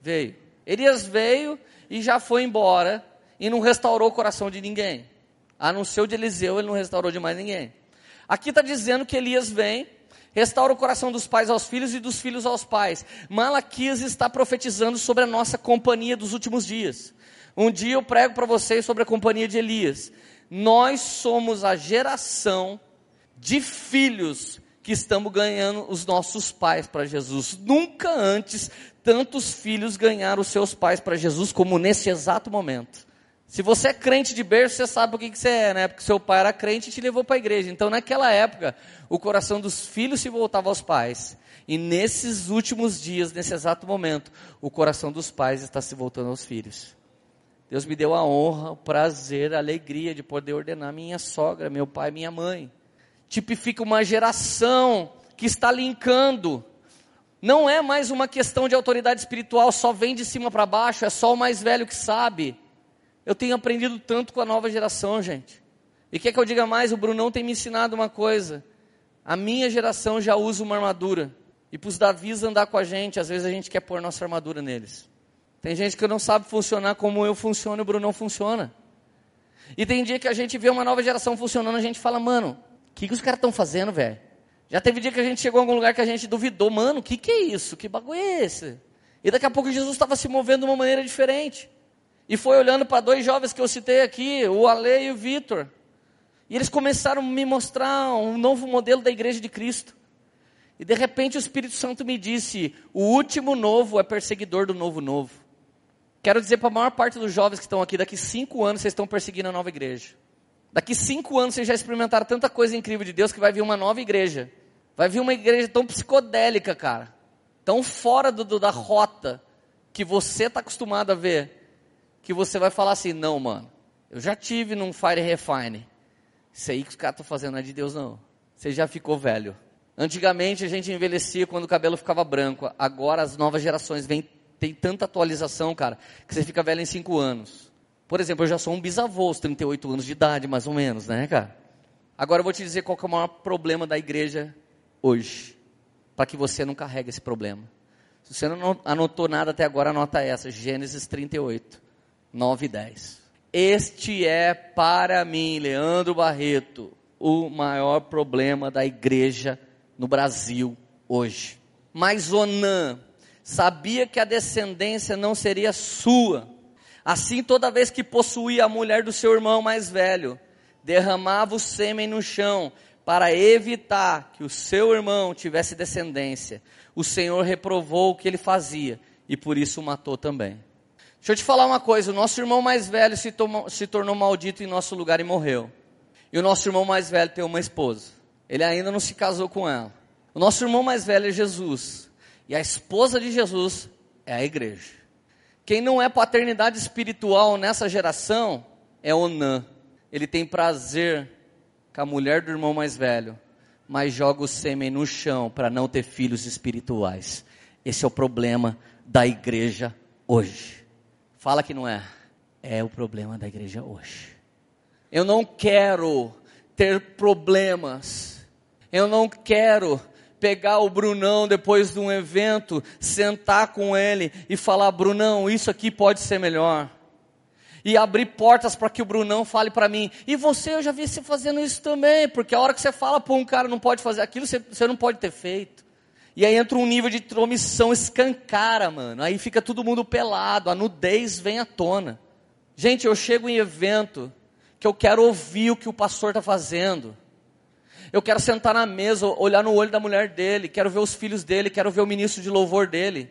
Veio. Elias veio e já foi embora e não restaurou o coração de ninguém. A não ser de Eliseu, ele não restaurou de mais ninguém. Aqui está dizendo que Elias vem, Restaura o coração dos pais aos filhos e dos filhos aos pais. Malaquias está profetizando sobre a nossa companhia dos últimos dias. Um dia eu prego para vocês sobre a companhia de Elias. Nós somos a geração de filhos que estamos ganhando os nossos pais para Jesus. Nunca antes tantos filhos ganharam os seus pais para Jesus como nesse exato momento. Se você é crente de berço, você sabe o que, que você é, né? Porque seu pai era crente e te levou para a igreja. Então, naquela época, o coração dos filhos se voltava aos pais. E nesses últimos dias, nesse exato momento, o coração dos pais está se voltando aos filhos. Deus me deu a honra, o prazer, a alegria de poder ordenar minha sogra, meu pai, minha mãe. Tipifica uma geração que está linkando. Não é mais uma questão de autoridade espiritual, só vem de cima para baixo, é só o mais velho que sabe. Eu tenho aprendido tanto com a nova geração, gente. E quer que eu diga mais? O Brunão tem me ensinado uma coisa. A minha geração já usa uma armadura. E para os Davis andar com a gente, às vezes a gente quer pôr nossa armadura neles. Tem gente que não sabe funcionar como eu funciono e o Brunão funciona. E tem dia que a gente vê uma nova geração funcionando, a gente fala, mano, o que, que os caras estão fazendo, velho? Já teve dia que a gente chegou a algum lugar que a gente duvidou, mano, o que, que é isso? Que bagulho é esse? E daqui a pouco Jesus estava se movendo de uma maneira diferente. E foi olhando para dois jovens que eu citei aqui, o Ale e o Vitor. E eles começaram a me mostrar um novo modelo da igreja de Cristo. E de repente o Espírito Santo me disse: o último novo é perseguidor do novo novo. Quero dizer para a maior parte dos jovens que estão aqui, daqui cinco anos vocês estão perseguindo a nova igreja. Daqui cinco anos vocês já experimentaram tanta coisa incrível de Deus que vai vir uma nova igreja. Vai vir uma igreja tão psicodélica, cara. Tão fora do, do da rota que você está acostumado a ver que você vai falar assim: não, mano, eu já tive num Fire Refine. Isso aí que os caras estão fazendo não é de Deus, não. Você já ficou velho. Antigamente a gente envelhecia quando o cabelo ficava branco. Agora as novas gerações vêm, tem tanta atualização, cara, que você fica velho em 5 anos. Por exemplo, eu já sou um bisavô, aos 38 anos de idade, mais ou menos, né, cara? Agora eu vou te dizer qual é o maior problema da igreja hoje. Para que você não carregue esse problema. Se você não anotou nada até agora, anota essa. Gênesis 38. 9 e 10. Este é para mim, Leandro Barreto, o maior problema da igreja no Brasil hoje. Mas Onã sabia que a descendência não seria sua. Assim, toda vez que possuía a mulher do seu irmão mais velho, derramava o sêmen no chão para evitar que o seu irmão tivesse descendência. O Senhor reprovou o que ele fazia e por isso o matou também. Deixa eu te falar uma coisa: o nosso irmão mais velho se, tomou, se tornou maldito em nosso lugar e morreu. E o nosso irmão mais velho tem uma esposa. Ele ainda não se casou com ela. O nosso irmão mais velho é Jesus. E a esposa de Jesus é a igreja. Quem não é paternidade espiritual nessa geração é Onã. Ele tem prazer com a mulher do irmão mais velho, mas joga o sêmen no chão para não ter filhos espirituais. Esse é o problema da igreja hoje. Fala que não é. É o problema da igreja hoje. Eu não quero ter problemas. Eu não quero pegar o Brunão depois de um evento, sentar com ele e falar: Brunão, isso aqui pode ser melhor. E abrir portas para que o Brunão fale para mim. E você, eu já vi você fazendo isso também, porque a hora que você fala para um cara não pode fazer aquilo, você, você não pode ter feito. E aí entra um nível de tromissão escancara, mano. Aí fica todo mundo pelado, a nudez vem à tona. Gente, eu chego em evento que eu quero ouvir o que o pastor está fazendo. Eu quero sentar na mesa, olhar no olho da mulher dele, quero ver os filhos dele, quero ver o ministro de louvor dele.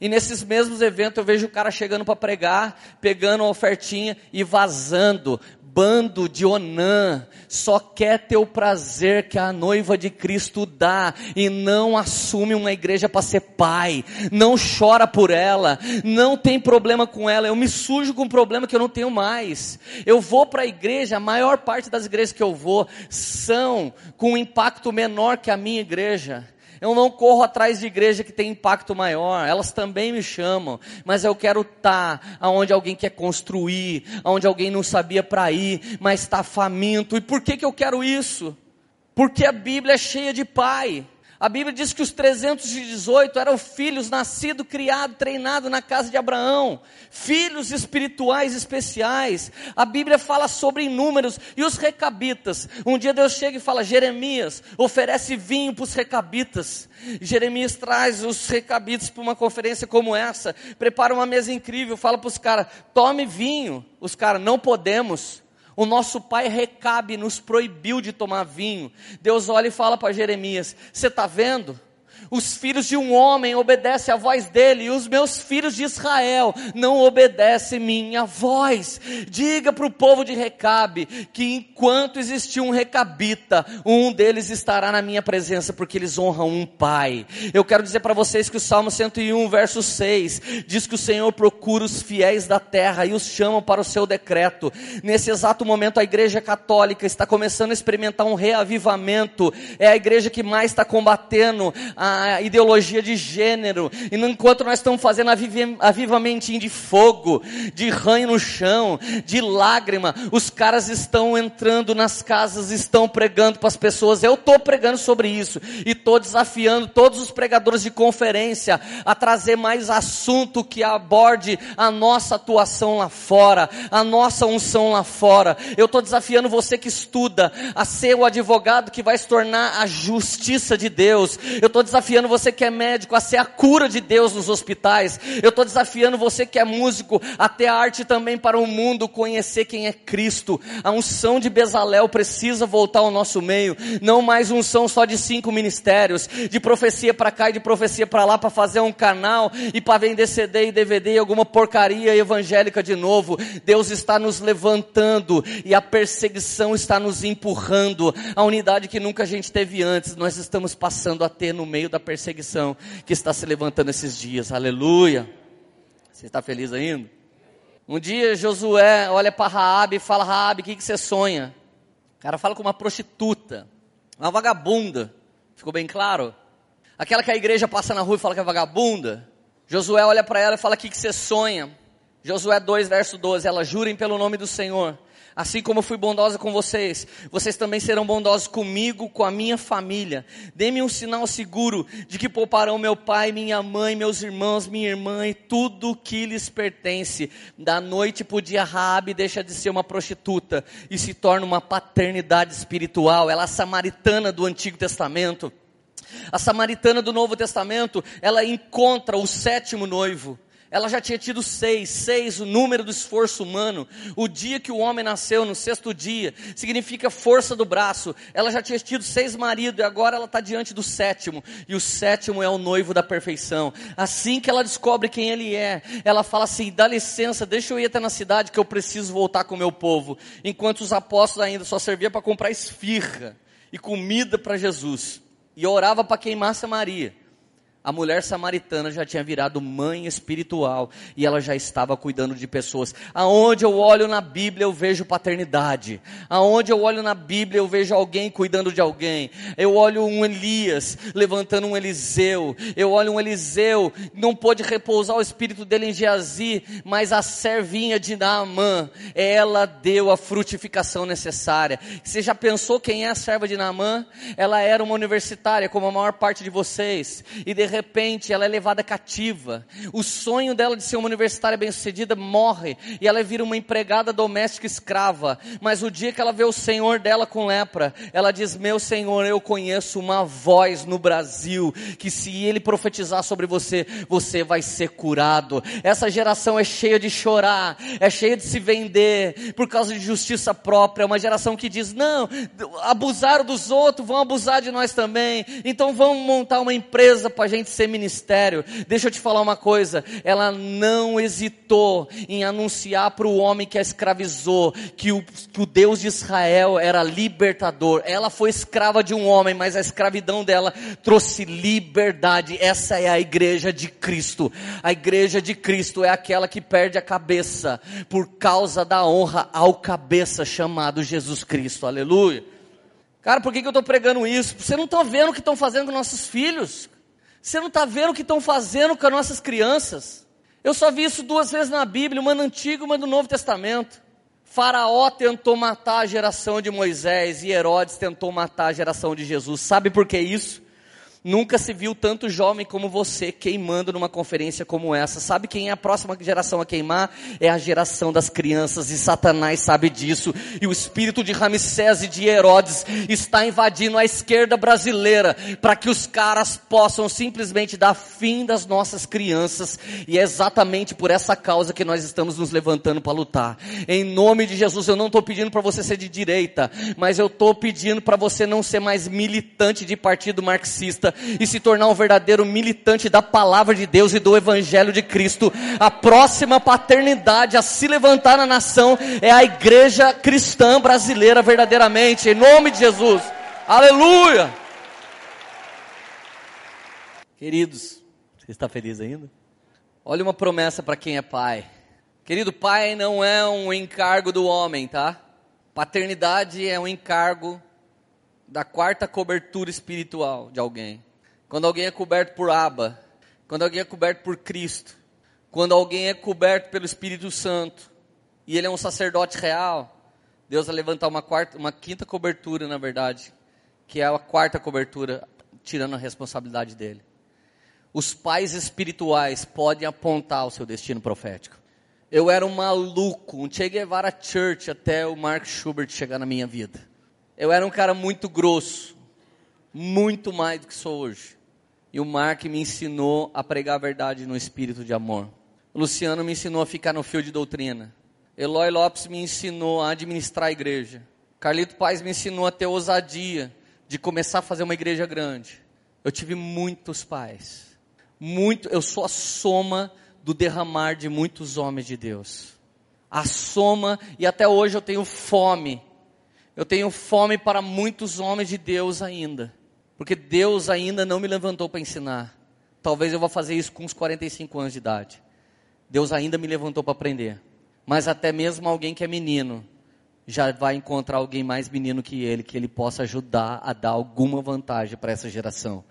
E nesses mesmos eventos eu vejo o cara chegando para pregar, pegando uma ofertinha e vazando, bando de Onã só quer ter o prazer que a noiva de Cristo dá e não assume uma igreja para ser pai, não chora por ela, não tem problema com ela. Eu me sujo com um problema que eu não tenho mais. Eu vou para a igreja, a maior parte das igrejas que eu vou são com um impacto menor que a minha igreja. Eu não corro atrás de igreja que tem impacto maior, elas também me chamam, mas eu quero estar tá aonde alguém quer construir, aonde alguém não sabia para ir, mas está faminto. E por que, que eu quero isso? Porque a Bíblia é cheia de pai. A Bíblia diz que os 318 eram filhos nascido, criado, treinado na casa de Abraão, filhos espirituais especiais. A Bíblia fala sobre inúmeros e os recabitas. Um dia Deus chega e fala: Jeremias, oferece vinho para os recabitas. Jeremias traz os recabitas para uma conferência como essa, prepara uma mesa incrível, fala para os caras: tome vinho. Os caras, não podemos. O nosso pai Recabe nos proibiu de tomar vinho. Deus olha e fala para Jeremias: Você está vendo? Os filhos de um homem obedecem à voz dele, e os meus filhos de Israel não obedecem minha voz. Diga para o povo de Recabe que enquanto existir um recabita, um deles estará na minha presença, porque eles honram um pai. Eu quero dizer para vocês que o Salmo 101, verso 6, diz que o Senhor procura os fiéis da terra e os chama para o seu decreto. Nesse exato momento, a igreja católica está começando a experimentar um reavivamento, é a igreja que mais está combatendo a a ideologia de gênero, e enquanto nós estamos fazendo avivamentinho de fogo, de ranho no chão, de lágrima, os caras estão entrando nas casas, estão pregando para as pessoas. Eu estou pregando sobre isso e estou desafiando todos os pregadores de conferência a trazer mais assunto que aborde a nossa atuação lá fora, a nossa unção lá fora. Eu estou desafiando você que estuda a ser o advogado que vai se tornar a justiça de Deus. Eu estou desafiando desafiando você que é médico a ser a cura de Deus nos hospitais. Eu estou desafiando você que é músico a ter arte também para o mundo conhecer quem é Cristo. A unção de Bezalel precisa voltar ao nosso meio. Não mais unção só de cinco ministérios, de profecia para cá e de profecia para lá para fazer um canal e para vender CD e DVD e alguma porcaria evangélica de novo. Deus está nos levantando e a perseguição está nos empurrando. A unidade que nunca a gente teve antes, nós estamos passando a ter no meio da da perseguição que está se levantando esses dias. Aleluia. Você está feliz ainda? Um dia Josué olha para Raabe e fala: Raabe, o que, que você sonha? O cara fala com uma prostituta, uma vagabunda. Ficou bem claro? Aquela que a igreja passa na rua e fala que é vagabunda. Josué olha para ela e fala: O que, que você sonha? Josué 2, verso 12: Ela jurem pelo nome do Senhor Assim como fui bondosa com vocês, vocês também serão bondosos comigo, com a minha família. Dê-me um sinal seguro de que pouparão meu pai, minha mãe, meus irmãos, minha irmã e tudo que lhes pertence. Da noite para o dia, Raabe deixa de ser uma prostituta e se torna uma paternidade espiritual. Ela é a samaritana do Antigo Testamento. A samaritana do Novo Testamento, ela encontra o sétimo noivo. Ela já tinha tido seis, seis, o número do esforço humano. O dia que o homem nasceu, no sexto dia, significa força do braço. Ela já tinha tido seis maridos e agora ela está diante do sétimo. E o sétimo é o noivo da perfeição. Assim que ela descobre quem ele é, ela fala assim: dá licença, deixa eu ir até na cidade que eu preciso voltar com o meu povo. Enquanto os apóstolos ainda só serviam para comprar esfirra e comida para Jesus. E orava para queimar Maria a mulher samaritana já tinha virado mãe espiritual e ela já estava cuidando de pessoas. Aonde eu olho na Bíblia eu vejo paternidade. Aonde eu olho na Bíblia eu vejo alguém cuidando de alguém. Eu olho um Elias levantando um Eliseu. Eu olho um Eliseu, não pôde repousar o espírito dele em Geazi, mas a servinha de Naamã, ela deu a frutificação necessária. Você já pensou quem é a serva de Naamã? Ela era uma universitária, como a maior parte de vocês. E de repente ela é levada cativa. O sonho dela de ser uma universitária bem-sucedida morre e ela vira uma empregada doméstica escrava. Mas o dia que ela vê o Senhor dela com lepra, ela diz: Meu Senhor, eu conheço uma voz no Brasil que se ele profetizar sobre você, você vai ser curado. Essa geração é cheia de chorar, é cheia de se vender por causa de justiça própria. É uma geração que diz: Não, abusaram dos outros, vão abusar de nós também. Então vamos montar uma empresa para a gente ser ministério, deixa eu te falar uma coisa, ela não hesitou em anunciar para o homem que a escravizou, que o, que o Deus de Israel era libertador. Ela foi escrava de um homem, mas a escravidão dela trouxe liberdade. Essa é a igreja de Cristo. A igreja de Cristo é aquela que perde a cabeça por causa da honra ao cabeça chamado Jesus Cristo. Aleluia. Cara, por que, que eu estou pregando isso? Você não está vendo o que estão fazendo com nossos filhos? Você não está vendo o que estão fazendo com as nossas crianças? Eu só vi isso duas vezes na Bíblia, uma no Antigo e uma no Novo Testamento. Faraó tentou matar a geração de Moisés e Herodes tentou matar a geração de Jesus. Sabe por que isso? Nunca se viu tanto jovem como você queimando numa conferência como essa. Sabe quem é a próxima geração a queimar? É a geração das crianças, e Satanás sabe disso. E o espírito de Ramsés e de Herodes está invadindo a esquerda brasileira para que os caras possam simplesmente dar fim das nossas crianças. E é exatamente por essa causa que nós estamos nos levantando para lutar. Em nome de Jesus, eu não estou pedindo para você ser de direita, mas eu estou pedindo para você não ser mais militante de partido marxista e se tornar um verdadeiro militante da palavra de Deus e do evangelho de Cristo. A próxima paternidade a se levantar na nação é a igreja cristã brasileira verdadeiramente, em nome de Jesus. Aleluia! Queridos, você está feliz ainda? Olha uma promessa para quem é pai. Querido, pai não é um encargo do homem, tá? Paternidade é um encargo da quarta cobertura espiritual de alguém. Quando alguém é coberto por Abba, quando alguém é coberto por Cristo, quando alguém é coberto pelo Espírito Santo, e ele é um sacerdote real, Deus vai levantar uma, quarta, uma quinta cobertura, na verdade, que é a quarta cobertura, tirando a responsabilidade dele. Os pais espirituais podem apontar o seu destino profético. Eu era um maluco, um Che Guevara Church até o Mark Schubert chegar na minha vida. Eu era um cara muito grosso, muito mais do que sou hoje. E o Mark me ensinou a pregar a verdade no espírito de amor. O Luciano me ensinou a ficar no fio de doutrina. Eloy Lopes me ensinou a administrar a igreja. Carlito Paz me ensinou a ter ousadia de começar a fazer uma igreja grande. Eu tive muitos pais. Muito, eu sou a soma do derramar de muitos homens de Deus. A soma, e até hoje eu tenho fome eu tenho fome para muitos homens de Deus ainda. Porque Deus ainda não me levantou para ensinar. Talvez eu vá fazer isso com uns 45 anos de idade. Deus ainda me levantou para aprender. Mas até mesmo alguém que é menino já vai encontrar alguém mais menino que ele, que ele possa ajudar a dar alguma vantagem para essa geração.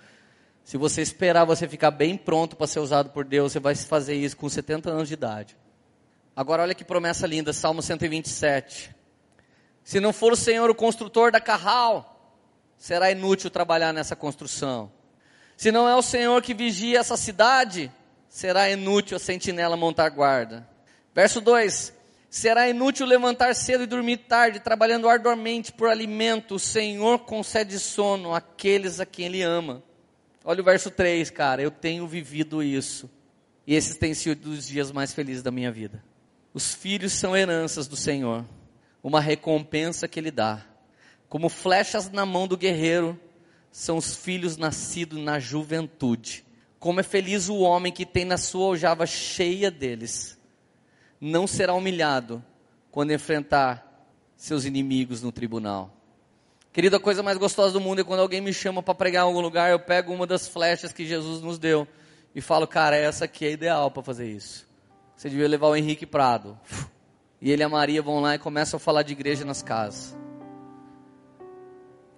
Se você esperar você ficar bem pronto para ser usado por Deus, você vai fazer isso com 70 anos de idade. Agora olha que promessa linda, Salmo 127. Se não for o Senhor o construtor da carral, será inútil trabalhar nessa construção. Se não é o Senhor que vigia essa cidade, será inútil a sentinela montar guarda. Verso 2: Será inútil levantar cedo e dormir tarde, trabalhando arduamente por alimento. O Senhor concede sono àqueles a quem Ele ama. Olha o verso 3, cara. Eu tenho vivido isso. E esses têm sido os dias mais felizes da minha vida. Os filhos são heranças do Senhor uma recompensa que ele dá. Como flechas na mão do guerreiro, são os filhos nascidos na juventude. Como é feliz o homem que tem na sua aljava cheia deles. Não será humilhado quando enfrentar seus inimigos no tribunal. Querido, a coisa mais gostosa do mundo é quando alguém me chama para pregar em algum lugar, eu pego uma das flechas que Jesus nos deu e falo, cara, essa aqui é ideal para fazer isso. Você devia levar o Henrique Prado. E ele e a Maria vão lá e começam a falar de igreja nas casas.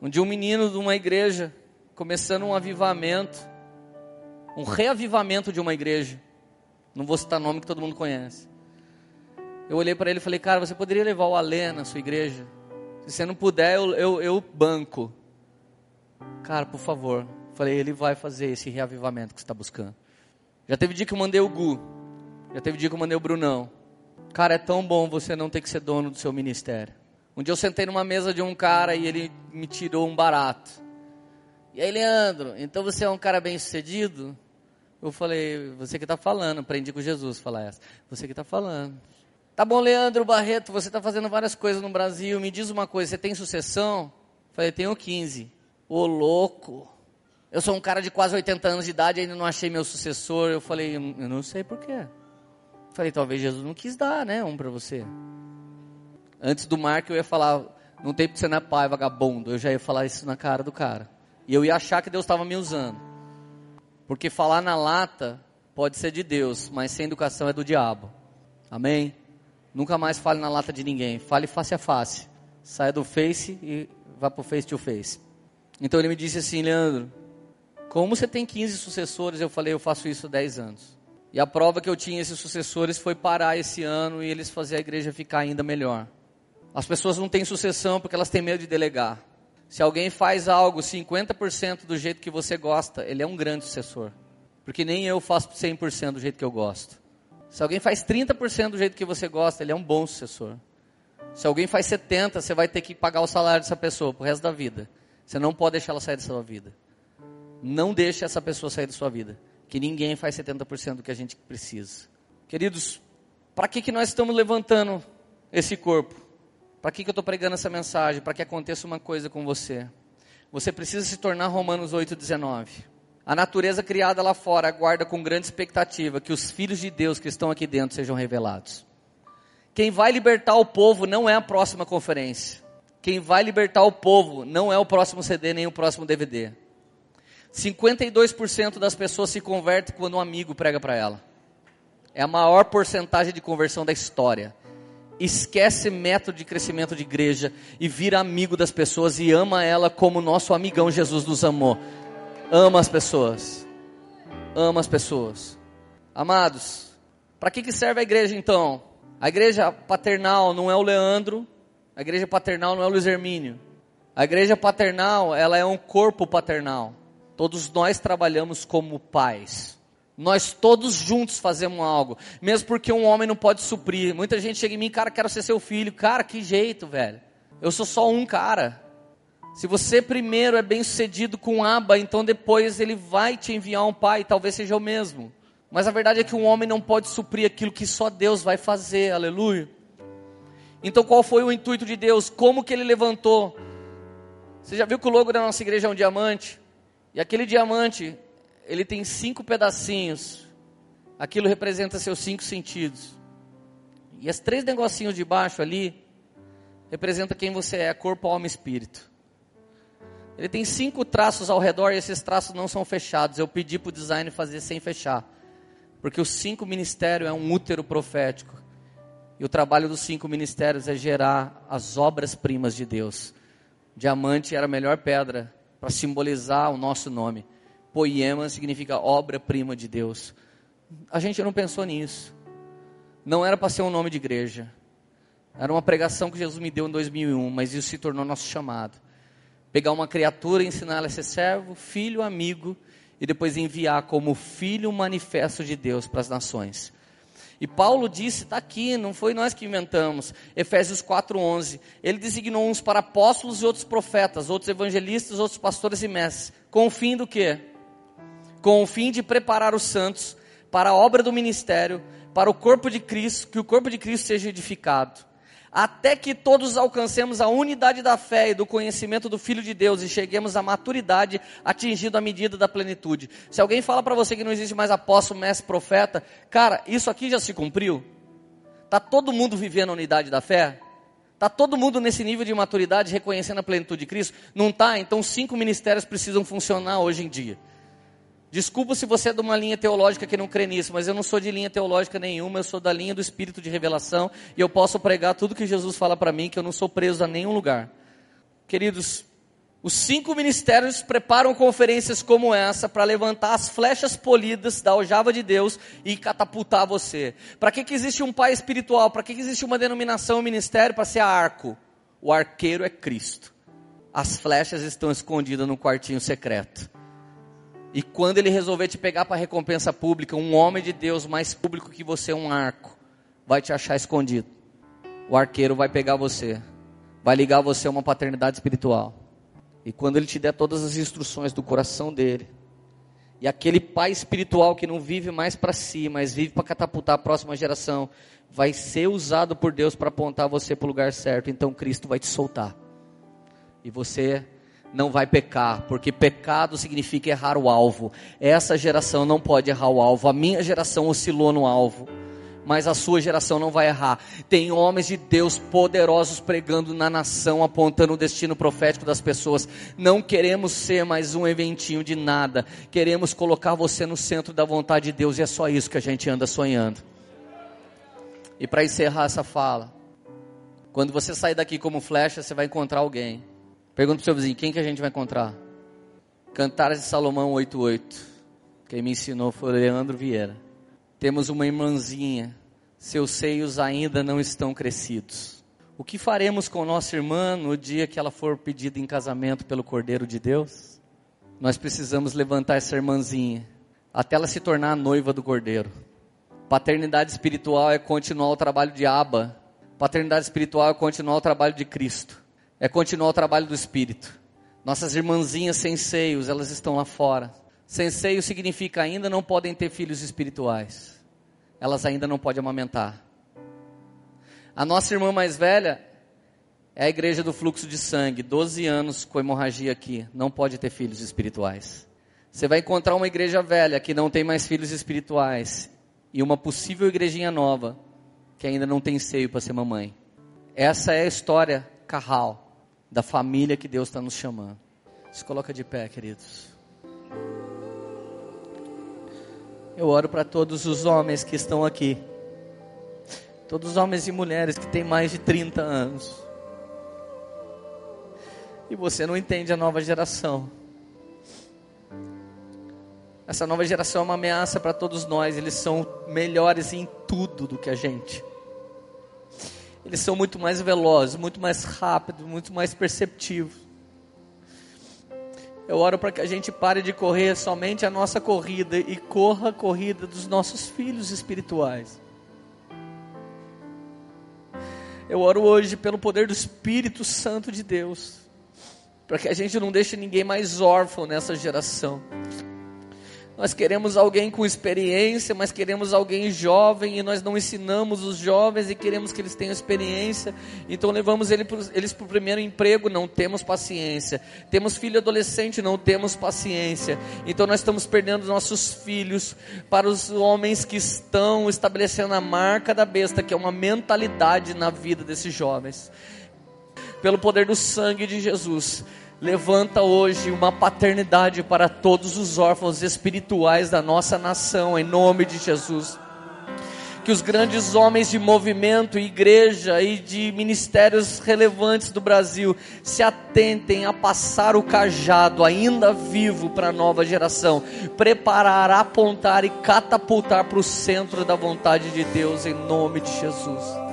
Um dia um menino de uma igreja, começando um avivamento, um reavivamento de uma igreja. Não vou citar nome que todo mundo conhece. Eu olhei para ele e falei, cara, você poderia levar o Alê na sua igreja? Se você não puder, eu, eu, eu banco. Cara, por favor. Falei, ele vai fazer esse reavivamento que você está buscando. Já teve dia que eu mandei o Gu. Já teve dia que eu mandei o Brunão. Cara, é tão bom você não ter que ser dono do seu ministério. Um dia eu sentei numa mesa de um cara e ele me tirou um barato. E aí, Leandro, então você é um cara bem sucedido? Eu falei, você que está falando, aprendi com Jesus falar essa. Você que está falando. Tá bom, Leandro Barreto, você está fazendo várias coisas no Brasil. Me diz uma coisa, você tem sucessão? Eu falei, tenho 15. Ô louco. Eu sou um cara de quase 80 anos de idade, ainda não achei meu sucessor. Eu falei, eu não sei por quê. Falei, talvez Jesus não quis dar, né, um para você. Antes do Marco eu ia falar, não tem porque você não é pai, vagabundo. Eu já ia falar isso na cara do cara. E eu ia achar que Deus estava me usando. Porque falar na lata pode ser de Deus, mas sem educação é do diabo. Amém? Nunca mais fale na lata de ninguém. Fale face a face. Saia do face e vá para o face to face. Então ele me disse assim, Leandro, como você tem 15 sucessores? Eu falei, eu faço isso há 10 anos. E a prova que eu tinha esses sucessores foi parar esse ano e eles fazer a igreja ficar ainda melhor. As pessoas não têm sucessão porque elas têm medo de delegar. Se alguém faz algo 50% do jeito que você gosta, ele é um grande sucessor. Porque nem eu faço 100% do jeito que eu gosto. Se alguém faz 30% do jeito que você gosta, ele é um bom sucessor. Se alguém faz 70%, você vai ter que pagar o salário dessa pessoa pro resto da vida. Você não pode deixar ela sair da sua vida. Não deixe essa pessoa sair da sua vida. Que ninguém faz 70% do que a gente precisa. Queridos, para que, que nós estamos levantando esse corpo? Para que, que eu estou pregando essa mensagem? Para que aconteça uma coisa com você. Você precisa se tornar Romanos 8,19. A natureza criada lá fora aguarda com grande expectativa que os filhos de Deus que estão aqui dentro sejam revelados. Quem vai libertar o povo não é a próxima conferência. Quem vai libertar o povo não é o próximo CD nem o próximo DVD. 52% das pessoas se convertem quando um amigo prega para ela. É a maior porcentagem de conversão da história esquece método de crescimento de igreja e vira amigo das pessoas e ama ela como nosso amigão Jesus nos amou. Ama as pessoas. Ama as pessoas. Amados, para que, que serve a igreja então? A igreja paternal não é o Leandro, a igreja paternal não é o Luiz Hermínio. A igreja paternal, ela é um corpo paternal. Todos nós trabalhamos como pais. Nós todos juntos fazemos algo, mesmo porque um homem não pode suprir. Muita gente chega em mim, cara, quero ser seu filho. Cara, que jeito, velho. Eu sou só um cara. Se você primeiro é bem sucedido com aba, então depois ele vai te enviar um pai, talvez seja o mesmo. Mas a verdade é que um homem não pode suprir aquilo que só Deus vai fazer, aleluia. Então qual foi o intuito de Deus? Como que ele levantou? Você já viu que o logo da nossa igreja é um diamante? E aquele diamante, ele tem cinco pedacinhos. Aquilo representa seus cinco sentidos. E as três negocinhos de baixo ali representa quem você é, corpo, alma e espírito. Ele tem cinco traços ao redor e esses traços não são fechados. Eu pedi para o design fazer sem fechar. Porque os cinco ministérios é um útero profético. E o trabalho dos cinco ministérios é gerar as obras-primas de Deus. Diamante era a melhor pedra para simbolizar o nosso nome. Poema significa obra-prima de Deus. A gente não pensou nisso. Não era para ser um nome de igreja. Era uma pregação que Jesus me deu em 2001, mas isso se tornou nosso chamado. Pegar uma criatura ensinar ela a ser servo, filho, amigo, e depois enviar como filho manifesto de Deus para as nações. E Paulo disse, está aqui, não foi nós que inventamos, Efésios 4,11. Ele designou uns para apóstolos e outros profetas, outros evangelistas, outros pastores e mestres. Com o fim do quê? com o fim de preparar os santos para a obra do ministério, para o corpo de Cristo, que o corpo de Cristo seja edificado, até que todos alcancemos a unidade da fé e do conhecimento do Filho de Deus e cheguemos à maturidade, atingindo a medida da plenitude. Se alguém fala para você que não existe mais apóstolo, mestre, profeta, cara, isso aqui já se cumpriu? Tá todo mundo vivendo a unidade da fé? Tá todo mundo nesse nível de maturidade, reconhecendo a plenitude de Cristo? Não tá? Então cinco ministérios precisam funcionar hoje em dia. Desculpa se você é de uma linha teológica que não crê nisso, mas eu não sou de linha teológica nenhuma, eu sou da linha do espírito de revelação e eu posso pregar tudo que Jesus fala para mim, que eu não sou preso a nenhum lugar. Queridos, os cinco ministérios preparam conferências como essa para levantar as flechas polidas da aljava de Deus e catapultar você. Para que, que existe um pai espiritual? Para que, que existe uma denominação, um ministério? Para ser arco. O arqueiro é Cristo. As flechas estão escondidas no quartinho secreto. E quando ele resolver te pegar para recompensa pública, um homem de Deus mais público que você, um arco, vai te achar escondido. O arqueiro vai pegar você, vai ligar você a uma paternidade espiritual. E quando ele te der todas as instruções do coração dele, e aquele pai espiritual que não vive mais para si, mas vive para catapultar a próxima geração, vai ser usado por Deus para apontar você para o lugar certo. Então Cristo vai te soltar. E você não vai pecar, porque pecado significa errar o alvo. Essa geração não pode errar o alvo. A minha geração oscilou no alvo, mas a sua geração não vai errar. Tem homens de Deus poderosos pregando na nação, apontando o destino profético das pessoas. Não queremos ser mais um eventinho de nada. Queremos colocar você no centro da vontade de Deus e é só isso que a gente anda sonhando. E para encerrar essa fala, quando você sair daqui como flecha, você vai encontrar alguém Pergunta para o seu vizinho, quem que a gente vai encontrar? Cantares de Salomão 8.8. Quem me ensinou foi Leandro Vieira. Temos uma irmãzinha, seus seios ainda não estão crescidos. O que faremos com nossa irmã no dia que ela for pedida em casamento pelo Cordeiro de Deus? Nós precisamos levantar essa irmãzinha até ela se tornar a noiva do Cordeiro. Paternidade espiritual é continuar o trabalho de Abba. Paternidade espiritual é continuar o trabalho de Cristo. É continuar o trabalho do Espírito. Nossas irmãzinhas sem seios, elas estão lá fora. Sem seio significa ainda não podem ter filhos espirituais. Elas ainda não podem amamentar. A nossa irmã mais velha é a igreja do fluxo de sangue, 12 anos com hemorragia aqui, não pode ter filhos espirituais. Você vai encontrar uma igreja velha que não tem mais filhos espirituais e uma possível igrejinha nova que ainda não tem seio para ser mamãe. Essa é a história carral da família que Deus está nos chamando. Se coloca de pé, queridos. Eu oro para todos os homens que estão aqui Todos os homens e mulheres que têm mais de 30 anos. E você não entende a nova geração. Essa nova geração é uma ameaça para todos nós. Eles são melhores em tudo do que a gente. Eles são muito mais velozes, muito mais rápidos, muito mais perceptivos. Eu oro para que a gente pare de correr somente a nossa corrida e corra a corrida dos nossos filhos espirituais. Eu oro hoje pelo poder do Espírito Santo de Deus, para que a gente não deixe ninguém mais órfão nessa geração. Nós queremos alguém com experiência, mas queremos alguém jovem e nós não ensinamos os jovens e queremos que eles tenham experiência. Então levamos eles para o primeiro emprego, não temos paciência. Temos filho adolescente, não temos paciência. Então nós estamos perdendo nossos filhos para os homens que estão estabelecendo a marca da besta, que é uma mentalidade na vida desses jovens. Pelo poder do sangue de Jesus, Levanta hoje uma paternidade para todos os órfãos espirituais da nossa nação, em nome de Jesus. Que os grandes homens de movimento, igreja e de ministérios relevantes do Brasil se atentem a passar o cajado ainda vivo para a nova geração, preparar, apontar e catapultar para o centro da vontade de Deus, em nome de Jesus.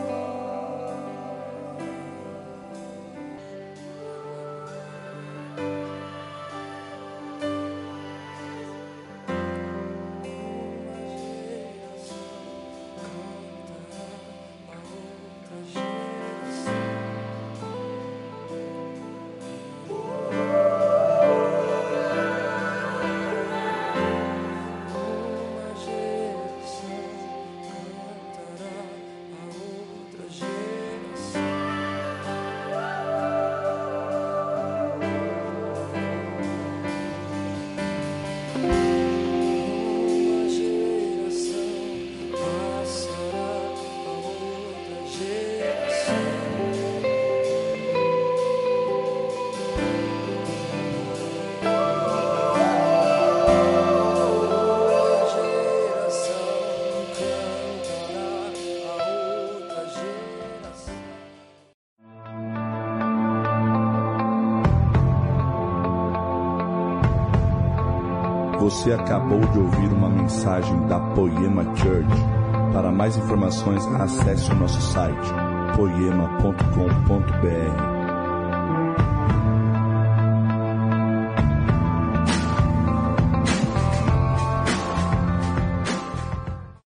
Você acabou de ouvir uma mensagem da Poema Church. Para mais informações, acesse o nosso site poema.com.br